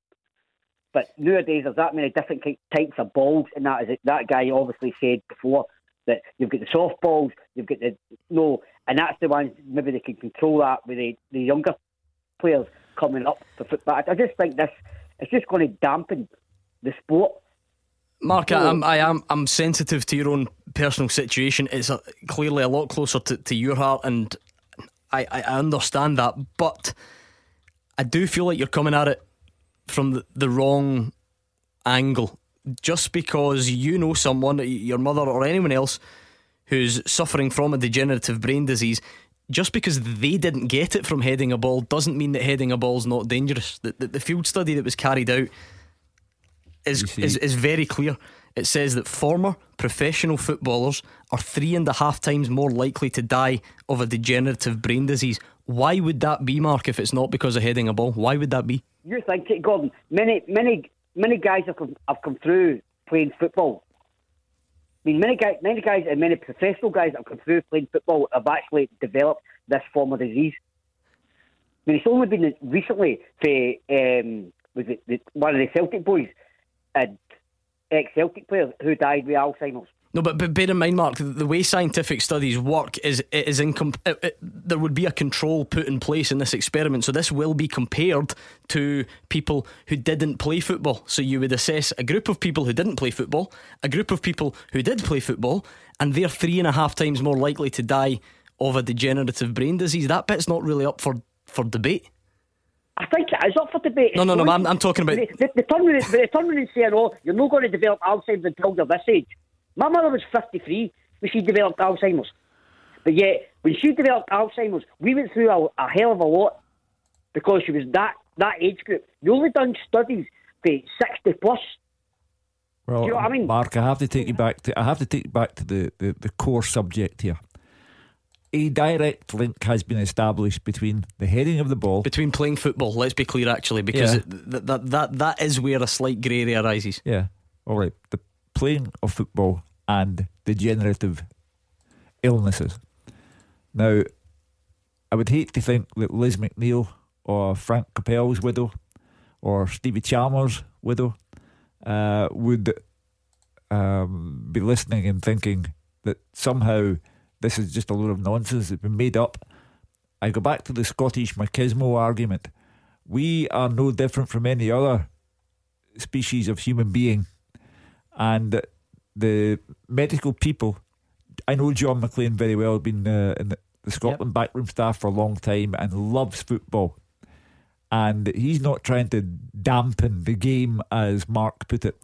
But nowadays, there's that many different types of balls, and that is that guy obviously said before that you've got the soft balls, you've got the no, and that's the ones maybe they can control that with the, the younger players coming up for football. I just think this it's just going to dampen the sport. Mark, I am, I am I'm sensitive to your own personal situation. It's a, clearly a lot closer to, to your heart, and I, I understand that. But I do feel like you're coming at it from the, the wrong angle. Just because you know someone, your mother or anyone else, who's suffering from a degenerative brain disease, just because they didn't get it from heading a ball doesn't mean that heading a ball is not dangerous. The, the, the field study that was carried out is, is, is very clear. It says that former professional footballers are three and a half times more likely to die of a degenerative brain disease. Why would that be, Mark, if it's not because of heading a ball? Why would that be? You think it, Gordon? Many, many, many guys have come, have come through playing football. I mean, many guys, many guys, and many professional guys that have come through playing football have actually developed this form of disease. I mean, it's only been recently for um, was it the, one of the Celtic boys, and ex-Celtic player who died with Alzheimer's. No, but, but bear in mind, Mark, the way scientific studies work is it is incom- it, it, there would be a control put in place in this experiment. So this will be compared to people who didn't play football. So you would assess a group of people who didn't play football, a group of people who did play football, and they're three and a half times more likely to die of a degenerative brain disease. That bit's not really up for, for debate. I think it is up for debate. No, no, no. I'm, I'm talking about. The, the, the turn around, the turn saying, "Oh, you're not going to develop Alzheimer's until you're this age." My mother was 53 when she developed Alzheimer's. But yet, when she developed Alzheimer's, we went through a, a hell of a lot because she was that, that age group. You only done studies for 60 plus. Well, Do you know what I mean? Mark, I have to take you back to I have to take you back to the, the, the core subject here. A direct link has been established between the heading of the ball, between playing football. Let's be clear, actually, because Yeah. that, that that that is where a slight grey area arises. Yeah, all right. The playing of football and degenerative illnesses. Now, I would hate to think that Liz McNeill or Frank Kopel's widow or Stevie Chalmers' widow uh, would um, be listening and thinking that somehow this is just a load of nonsense that's been made up. I go back to the Scottish machismo argument. We are no different from any other species of human being. And the medical people, I know John McLean very well, been uh, in the, the Scotland backroom staff for a long time and loves football. And he's not trying to dampen the game, as Mark put it.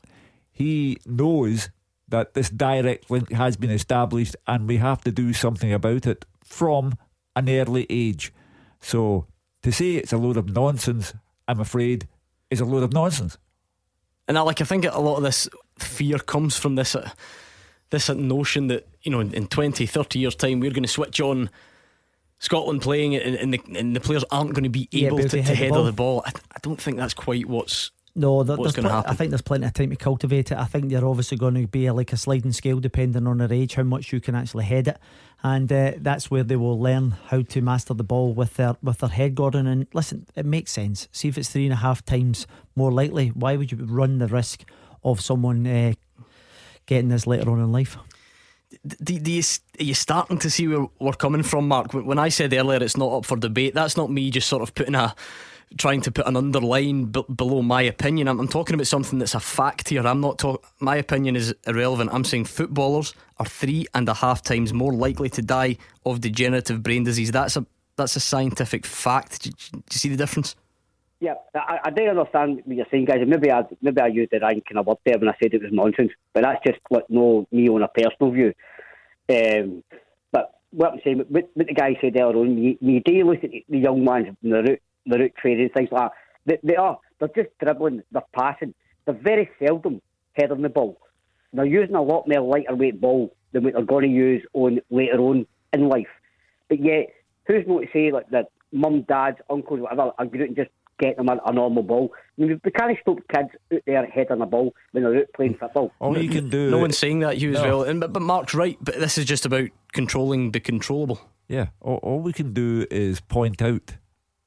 He knows that this direct link has been established and we have to do something about it from an early age. So to say it's a load of nonsense, I'm afraid, is a load of nonsense. And I like I think a lot of this fear comes from this uh, this notion that you know in, in 20 30 years time we're going to switch on Scotland playing and, and, the, and the players aren't going to be able able to, to head the ball. the ball. I, I don't think that's quite what's No, there, what's going to happen. I think there's plenty of time to cultivate it. I think they're obviously going to be like a sliding scale depending on their age, how much you can actually head it, and uh, that's where they will learn how to master the ball with their with their head, Gordon. And listen, it makes sense. See if it's three and a half times more likely. Why would you run the risk of someone uh, getting this later on in life? do, do you, are you starting to see where we're coming from, Mark? When I said earlier it's not up for debate, that's not me just sort of putting a trying to put an underline b- below my opinion. I'm, I'm talking about something that's a fact here. I'm not. My opinion is irrelevant. I'm saying footballers are three and a half times more likely to die of degenerative brain disease. That's a that's a scientific fact. Do, do you see the difference? Yeah, I, I do understand what you're saying, guys. Maybe I maybe I used the wrong kind of word there when I said it was nonsense, but that's just like no me on a personal view. Um, but what I'm saying, what, what the guy said earlier on, you, you do look at the young ones, the route, the route training, things like that. They, they are they're just dribbling, they're passing, they're very seldom heading the ball. They're using a lot more lighter weight ball than what they're going to use on later on in life. But yet, who's not to say like that? Mum, dads, uncles, whatever, are going to just get them a, a normal ball. I mean, we can't stop kids out there heading the ball when they're out playing football. All you can do. No one's saying that, Hugh, as No. well. And, but, but Mark's right, but this is just about controlling the controllable. Yeah, all, all we can do is point out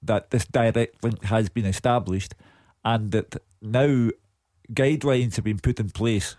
that this direct link has been established and that now guidelines have been put in place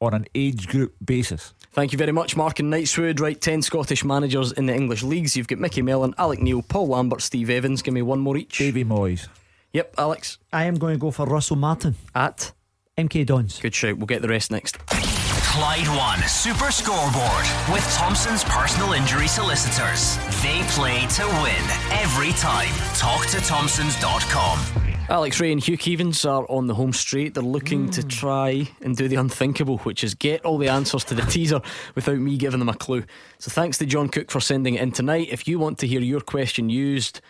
on an age group basis. Thank you very much, Mark and Knightswood. Right, 10 Scottish managers in the English leagues. You've got Mickey Mellon, Alec Neil, Paul Lambert, Steve Evans. Give me one more each. Davy Moyes. Yep, Alex. I am going to go for Russell Martin. At? MK Dons. Good shout. We'll get the rest next. Clyde One Super Scoreboard with Thompson's personal injury solicitors. They play to win every time. Talk to Thompsons.com. Alex Rae and Hugh Keevins are on the home straight. They're looking to hmm. try and do the unthinkable, which is get all the answers to the teaser without me giving them a clue. So thanks to John Cook for sending it in tonight. If you want to hear your question used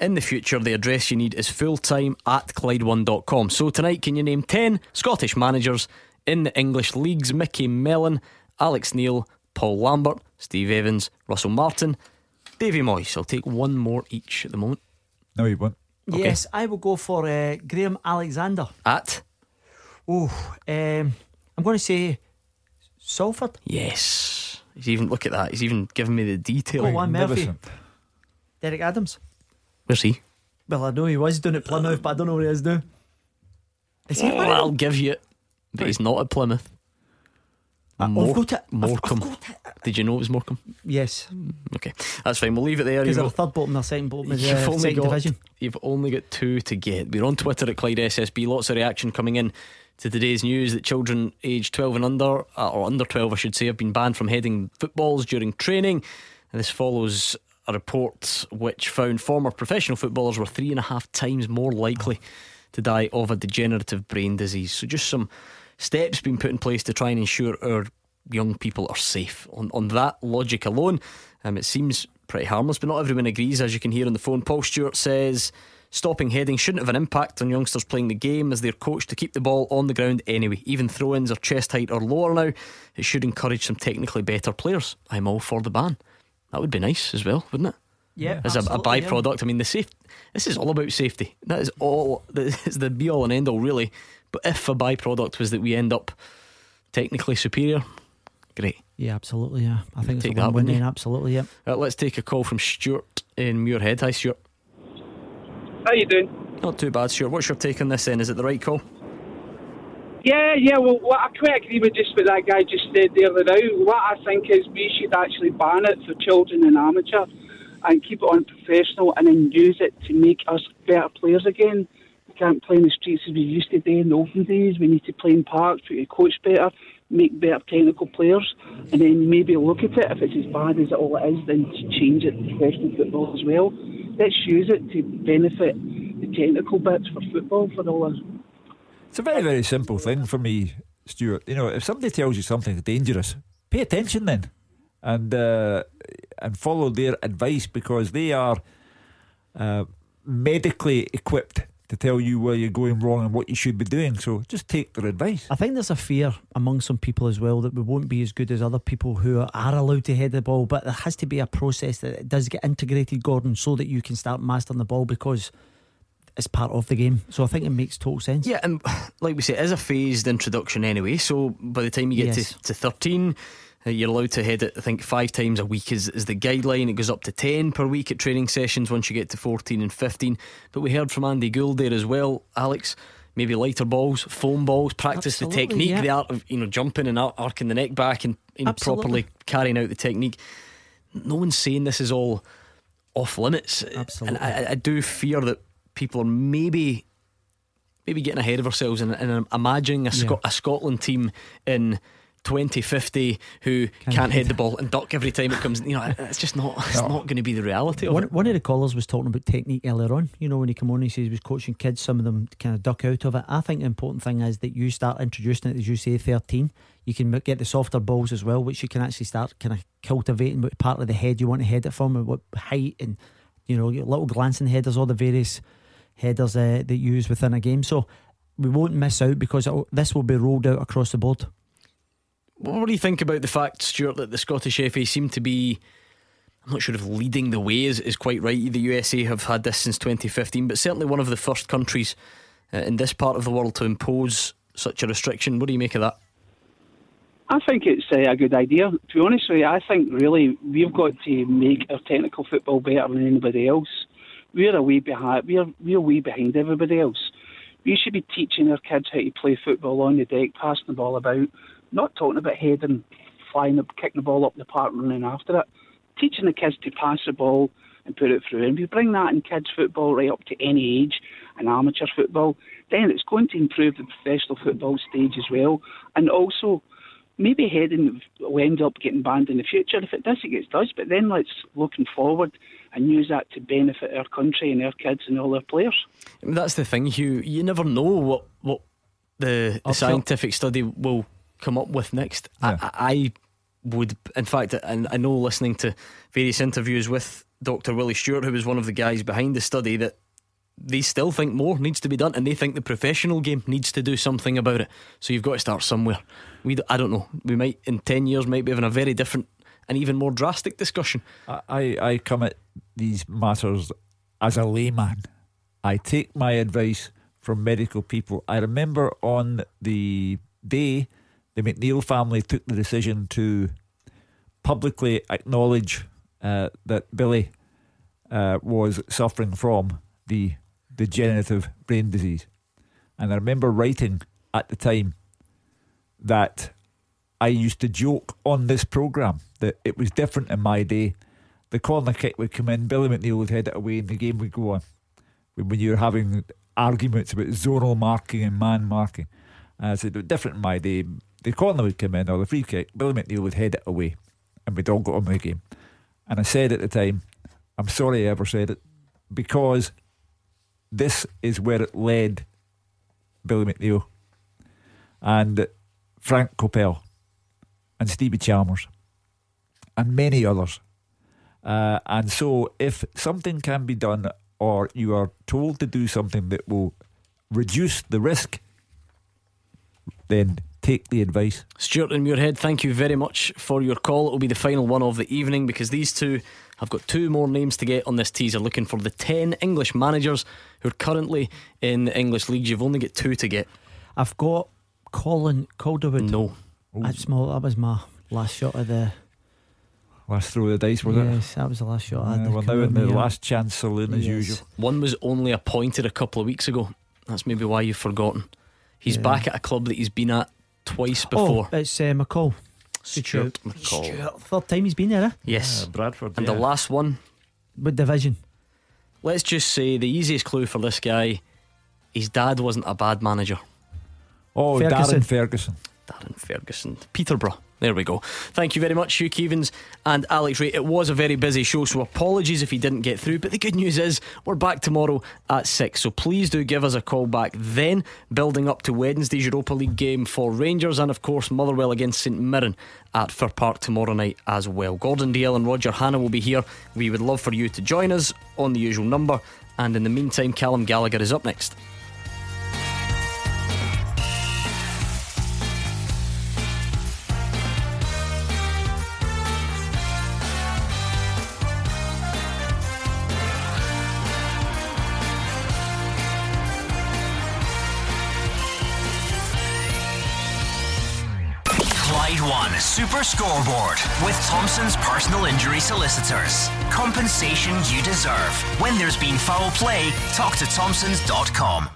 in the future, the address you need is fulltime at Clyde1.com. So tonight, can you name 10 Scottish managers in the English leagues? Mickey Mellon, Alex Neil, Paul Lambert, Steve Evans, Russell Martin, Davy Moyes. I'll take one more each at the moment. No, you won't. Okay. Yes, I will go for uh, Graham Alexander. At? Oh, um, I'm going to say Salford. Yes. He's even look at that. He's even given me the detail. Oh, on, Murphy. Derek Adams. Where's he? Well, I know he was doing it at Plymouth, but I don't know where he is now. Is he? Well, I'll give you it, but he's not at Plymouth. I've got it. I've- Morecambe. Did you know it was Morecambe? Yes. Okay, that's fine. We'll leave it there. Because go. third bottom, they're second bottom, is, You've uh, only second got division. you've only got two to get. We're on Twitter at Clyde SSB. Lots of reaction coming in to today's news that children aged 12 and under, uh, or under 12, I should say, have been banned from heading footballs during training. And this follows a report which found former professional footballers were three and a half times more likely to die of a degenerative brain disease. So just some steps being put in place to try and ensure our young people are safe. On on that logic alone, um, it seems pretty harmless, but not everyone agrees, as you can hear on the phone. Paul Stewart says stopping heading shouldn't have an impact on youngsters playing the game as they're coached to keep the ball on the ground anyway. Even throw ins are chest height or lower now. It should encourage some technically better players. I'm all for the ban. That would be nice as well, wouldn't it? Yeah, as a, a absolutely, yeah. byproduct. I mean, the safe. This is all about safety. That is all. That is the be all and end all, really. But if a byproduct was that we end up technically superior, great. Yeah, absolutely. Yeah, I think Take it's a that, win wouldn't win. you? Absolutely. Yeah. Uh, let's take a call from Stuart in Muirhead. Hi, Stuart. How you doing? Not too bad, Stuart. What's your take on this? Then is it the right call? Yeah, yeah. Well, what I quite agree with just what that guy just said there. Now, what I think is we should actually ban it for children and amateur, and keep it on professional, and then use it to make us better players again. We can't play in the streets as we used to do in the olden days. We need to play in parks, we need to coach better, make better technical players, and then maybe look at it. If it's as bad as it all is, then to change it to professional football as well. Let's use it to benefit the technical bits for football for all us. It's a very, very simple thing for me, Stuart. You know, if somebody tells you something's dangerous, pay attention then, and uh, and follow their advice because they are uh, medically equipped to tell you where you're going wrong and what you should be doing. So just take their advice. I think there's a fear among some people as well that we won't be as good as other people who are, are allowed to head the ball, but there has to be a process that it does get integrated, Gordon, so that you can start mastering the ball because it's part of the game. So I think it makes total sense. Yeah, and like we say, it is a phased introduction anyway. So by the time you get Yes. to, to 13, uh, you're allowed to head it, I think, five times a week is, is the guideline. It goes up to 10 per week at training sessions once you get to 14 and 15. But we heard from Andy Gould there as well, Alex. Maybe lighter balls, foam balls, practice Absolutely, the technique, yeah. the art of you know jumping and arcing the neck back and you know, properly carrying out the technique. No one's saying this is all off limits. Absolutely. And I, I do fear that people are maybe maybe getting ahead of ourselves and, and imagining a, Sco- a Scotland team in 2050 who can't, head the ball and duck every time it comes. You know, it's just not. It's not going to be the reality of One, it. one of the callers was talking about technique earlier on. You know, when he came on, he says he was coaching kids, some of them kind of duck out of it. I think the important thing is that you start introducing it, as you say, 13. You can get the softer balls as well, which you can actually start kind of cultivating what part of the head you want to head it from, and what height, and, you know, your little glancing headers, all the various headers uh, that you use within a game. So we won't miss out because this will be rolled out across the board. What do you think about the fact, Stuart, that the Scottish FA seem to be? I'm not sure if leading the way is, is quite right. The USA have had this since 2015, but certainly one of the first countries uh, in this part of the world to impose such a restriction. What do you make of that? I think it's uh, a good idea. To be honest with you, I think really we've got to make our technical football better than anybody else. We're a way behind. We're we're way behind everybody else. We should be teaching our kids how to play football on the deck, passing the ball about, not talking about heading, flying up, kicking the ball up the park, running after it. Teaching the kids to pass the ball and put it through. And you bring that in kids football right up to any age, and amateur football, then it's going to improve the professional football stage as well, and also maybe heading will end up getting banned in the future. If it does, it gets does. But then let's looking forward and use that to benefit our country and our kids and all our players. That's the thing, Hugh. You never know what what the, the scientific study will come up with next. I, I would, in fact, and I know listening to various interviews with Dr. Willie Stewart, who was one of the guys behind the study, that they still think more needs to be done, and they think the professional game needs to do something about it. So you've got to start somewhere. We, I don't know. We might in ten years might be having a very different and even more drastic discussion. I, I come at these matters as a layman. I take my advice from medical people. I remember on the day the McNeill family took the decision to publicly acknowledge uh, that Billy uh, was suffering from the degenerative brain disease. And I remember writing at the time that I used to joke on this programme that it was different in my day. The corner kick would come in, Billy McNeill would head it away, and the game would go on. When you were having arguments about zonal marking and man marking, I said different in my day. The corner would come in, or the free kick, Billy McNeill would head it away, and we'd all go on with the game. And I said at the time, I'm sorry I ever said it, because this is where it led Billy McNeil and Frank Kopel and Stevie Chalmers and many others. Uh, and so, if something can be done, or you are told to do something that will reduce the risk, then take the advice. Stuart and Muirhead, thank you very much for your call. It will be the final one of the evening because these two have got two more names to get on this teaser, looking for the 10 English managers who are currently in the English leagues. You've only got two to get. I've got Colin Calderwood. No. That's my, that was my last shot of the. Last throw of the dice, was it? yes, that was the last shot. I had Yeah, we're now in the last chance saloon as Yes. usual. One was only appointed a couple of weeks ago. That's maybe why you've forgotten. He's Yeah. back at a club that he's been at twice before. Oh, it's uh, McCall. Stuart McCall. Stuart, third time he's been there, eh? Yes. Bradford. And the last one, What division? let's just say the easiest clue for this guy his dad wasn't a bad manager. Oh, Ferguson. Darren Ferguson. Darren Ferguson. Peterborough. There we go. Thank you very much, Hugh Keevins and Alex Rae. It was a very busy show, so apologies if he didn't get through. But the good news is we're back tomorrow at 6. So please do give us a call back then, building up to Wednesday's Europa League game for Rangers and, of course, Motherwell against St Mirren at Fir Park tomorrow night as well. Gordon Dale and Roger Hanna will be here. We would love for you to join us on the usual number. And in the meantime, Callum Gallagher is up next. Super Scoreboard with Thompson's personal injury solicitors. Compensation you deserve. When there's been foul play, talk to Thompsons.com.